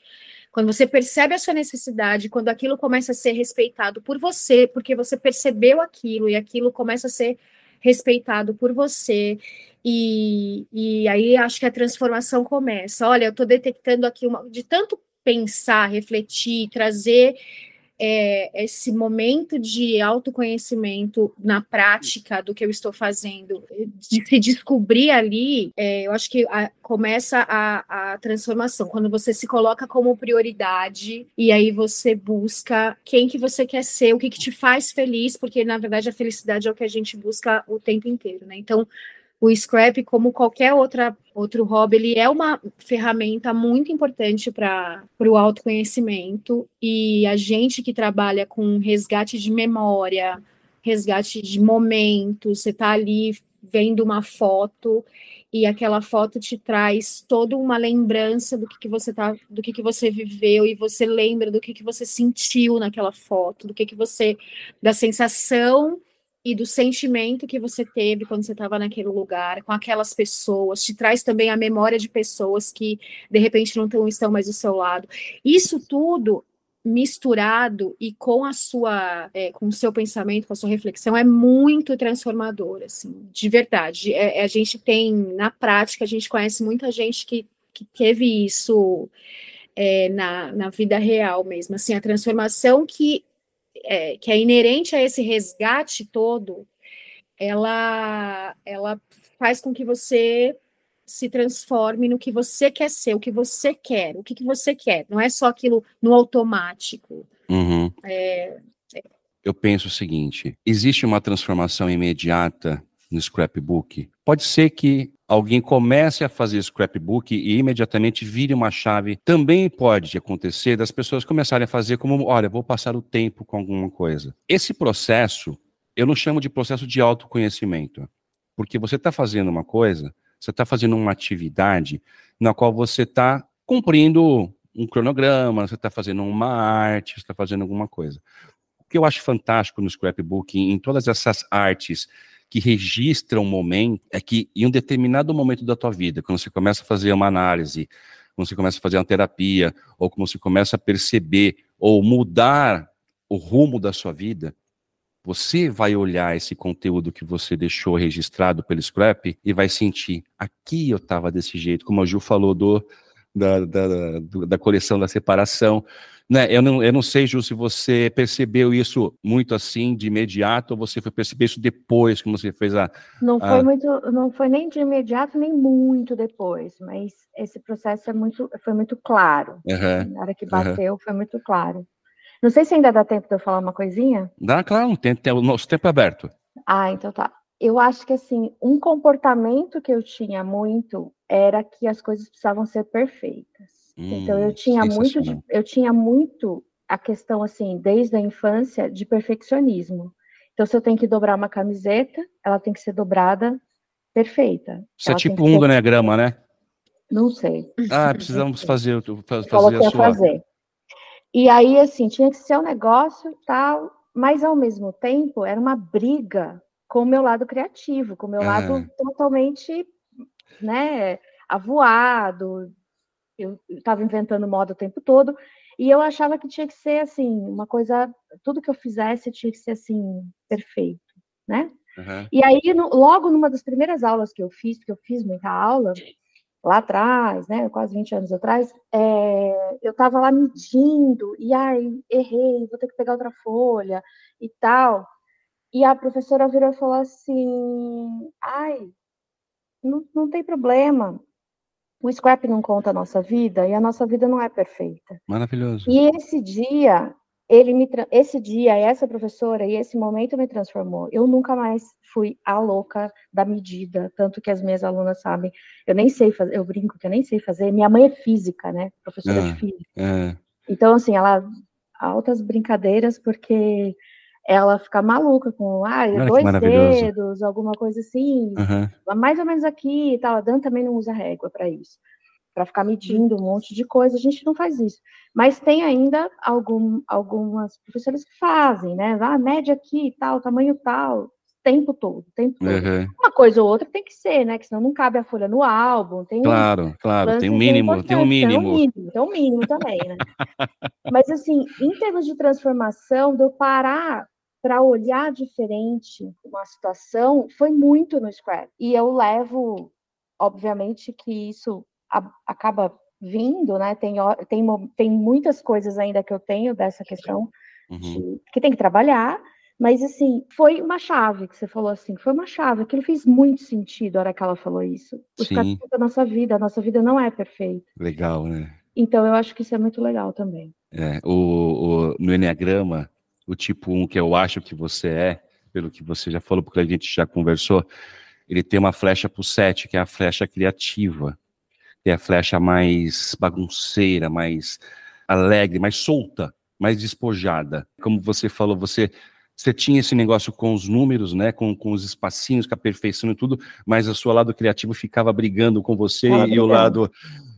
quando você percebe a sua necessidade, quando aquilo começa a ser respeitado por você, porque você percebeu aquilo e aquilo começa a ser respeitado por você, e, e aí acho que a transformação começa. Olha, eu estou detectando aqui uma, de tanto pensar, refletir, trazer é, esse momento de autoconhecimento na prática do que eu estou fazendo, de se descobrir ali, é, eu acho que a, começa a, a, transformação, quando você se coloca como prioridade e aí você busca quem que você quer ser, o que, que te faz feliz, porque na verdade a felicidade é o que a gente busca o tempo inteiro, né? Então, o scrap, como qualquer outra, outro hobby, ele é uma ferramenta muito importante para o autoconhecimento. E a gente que trabalha com resgate de memória, resgate de momentos, você está ali vendo uma foto e aquela foto te traz toda uma lembrança do que, que você tá, do que, que você viveu e você lembra do que, que você sentiu naquela foto, do que, que você da sensação e do sentimento que você teve quando você estava naquele lugar, com aquelas pessoas, te traz também a memória de pessoas que de repente não tão, estão mais do seu lado. Isso tudo misturado e com a sua, é, com o seu pensamento, com a sua reflexão, é muito transformador, assim, de verdade. É, é, a gente tem, na prática, a gente conhece muita gente que, que teve isso é, na, na vida real mesmo, assim, a transformação que é, que é inerente a esse resgate todo, ela, ela faz com que você se transforme no que você quer ser, o que você quer, o que, que você quer. Não é só aquilo no automático. Uhum. É, é... Eu penso o seguinte: existe uma transformação imediata no scrapbook? Pode ser que alguém comece a fazer scrapbook e imediatamente vire uma chave. Também pode acontecer das pessoas começarem a fazer como, olha, vou passar o tempo com alguma coisa. Esse processo, eu não chamo de processo de autoconhecimento, porque você está fazendo uma coisa, você está fazendo uma atividade na qual você está cumprindo um cronograma, você está fazendo uma arte, você está fazendo alguma coisa. O que eu acho fantástico no scrapbook, em todas essas artes que registra um momento, é que em um determinado momento da tua vida, quando você começa a fazer uma análise, quando você começa a fazer uma terapia, ou quando você começa a perceber ou mudar o rumo da sua vida, você vai olhar esse conteúdo que você deixou registrado pelo Scrap e vai sentir, aqui eu estava desse jeito, como a Ju falou do, da, da, da coleção da separação. Né, eu, não, eu não sei, Ju, se você percebeu isso muito assim, de imediato, ou você foi perceber isso depois que você fez a. Não a... foi muito, não foi nem de imediato, nem muito depois, mas esse processo é muito, foi muito claro. Uhum, Na hora que bateu, uhum. foi muito claro. Não sei se ainda dá tempo de eu falar uma coisinha. Dá, claro, tem, tem, o nosso tempo é aberto. Ah, então tá. Eu acho que assim, um comportamento que eu tinha muito era que as coisas precisavam ser perfeitas. Hum, então eu tinha muito, de, eu tinha muito a questão assim, desde a infância, de perfeccionismo. Então, se eu tenho que dobrar uma camiseta, ela tem que ser dobrada perfeita. Isso é ela é tipo um do Enneagrama, né? Não sei. Ah, precisamos [laughs] fazer, fazer Coloquei a sua... fazer. E aí, assim, tinha que ser um negócio tal, mas ao mesmo tempo era uma briga com o meu lado criativo, com o meu ah. lado totalmente, né, avoado, eu estava inventando moda o tempo todo, e eu achava que tinha que ser assim, uma coisa, tudo que eu fizesse tinha que ser assim, perfeito, né? Uhum. E aí, no, logo numa das primeiras aulas que eu fiz, porque eu fiz muita aula, lá atrás, né, quase 20 anos atrás, é, eu estava lá medindo, e ai, errei, vou ter que pegar outra folha e tal. E a professora virou e falou assim: ai, não, não tem problema, o scrap não conta a nossa vida e a nossa vida não é perfeita. Maravilhoso. E esse dia, ele me esse dia, essa professora e esse momento me transformou. Eu nunca mais fui a louca da medida, tanto que as minhas alunas sabem. Eu nem sei fazer, eu brinco que eu nem sei fazer. Minha mãe é física, né? Professora de física. É. Então assim, ela altas brincadeiras porque ela fica maluca com ah, dois dedos, alguma coisa assim, uhum. mais ou menos aqui e tal. A Dan também não usa régua para isso, para ficar medindo um monte de coisa. A gente não faz isso. Mas tem ainda algum, algumas professoras que fazem, né? Ah, mede aqui e tal, tamanho tal, tempo todo, tempo todo. Uhum. Uma coisa ou outra tem que ser, né? Que senão não cabe a folha no álbum. Tem claro, claro, tem um mínimo, tem um mínimo. Tem um mínimo, tem um mínimo também, né? Mas assim, em termos de transformação, de eu parar para olhar diferente uma situação foi muito no Scrap. E eu levo, obviamente, que isso a, acaba vindo, né? Tem, tem, tem muitas coisas ainda que eu tenho dessa questão uhum. de, que tem que trabalhar, mas assim, foi uma chave que você falou assim, foi uma chave, aquilo fez muito sentido a hora que ela falou isso. O Scrap da nossa vida, a nossa vida não é perfeita. Legal, né? Então eu acho que isso é muito legal também. É, o, o, no Enneagrama, o tipo 1 que eu acho que você é, pelo que você já falou, porque a gente já conversou, ele tem uma flecha pro 7, que é a flecha criativa. É a flecha mais bagunceira, mais alegre, mais solta, mais despojada. Como você falou, você você tinha esse negócio com os números, né, com, com os espacinhos, com a perfeição e tudo, mas o seu lado criativo ficava brigando com você ah, e o lado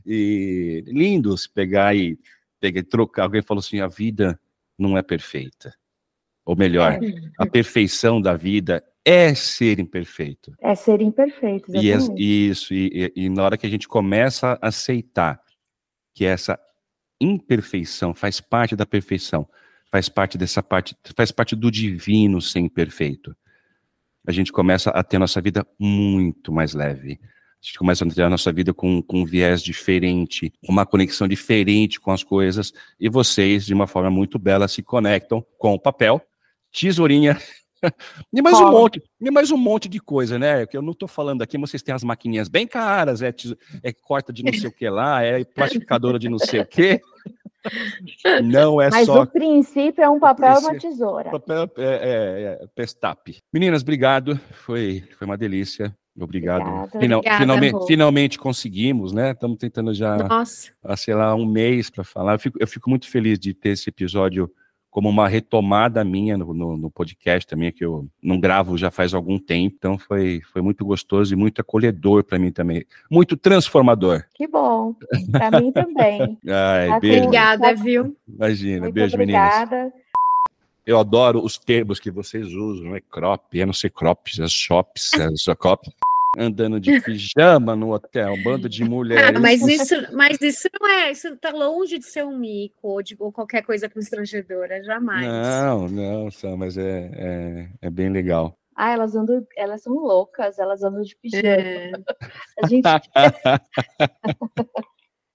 e lindo se pegar e pegar e trocar. Alguém falou assim, a vida não é perfeita. Ou melhor, é. a perfeição da vida é ser imperfeito. É ser imperfeito, exatamente. E, isso, e, e na hora que a gente começa a aceitar que essa imperfeição faz parte da perfeição, faz parte dessa parte, faz parte do divino ser imperfeito, a gente começa a ter nossa vida muito mais leve. A gente começa a ter a nossa vida com, com um viés diferente, uma conexão diferente com as coisas, e vocês, de uma forma muito bela, se conectam com o papel, tesourinha, [laughs] e mais um monte, e mais um monte de coisa, né? Que eu não estou falando aqui, vocês têm as maquininhas bem caras, é, é corta de não sei o que lá, é plastificadora de não sei o que. [laughs] Não é Mas só. Mas o princípio é um papel e uma tesoura. Papel é, é, é, pestap. Meninas, obrigado. Foi, foi uma delícia. Obrigado. Final, Obrigada, finalmente, finalmente, conseguimos, né? Estamos tentando já, Nossa. há, sei lá, um mês para falar. Eu fico, eu fico, muito feliz de ter esse episódio como uma retomada minha no, no, no, podcast também, que eu não gravo já faz algum tempo. Então foi, foi muito gostoso e muito acolhedor para mim também. Muito transformador. Que bom. Para mim também. [laughs] Ai, beijo. Obrigada, viu? Imagina. Muito beijo, obrigada. meninas. Eu adoro os termos que vocês usam, é crop, é não sei crops, é shops, é só cop. Andando de pijama no hotel, um bando de mulheres. Ah, mas isso, mas isso não é, isso está longe de ser um mico ou, de, ou qualquer coisa constrangedora, jamais. Não, não, mas é, é, é bem legal. Ah, elas andam, elas são loucas, elas andam de pijama. É. A gente [laughs]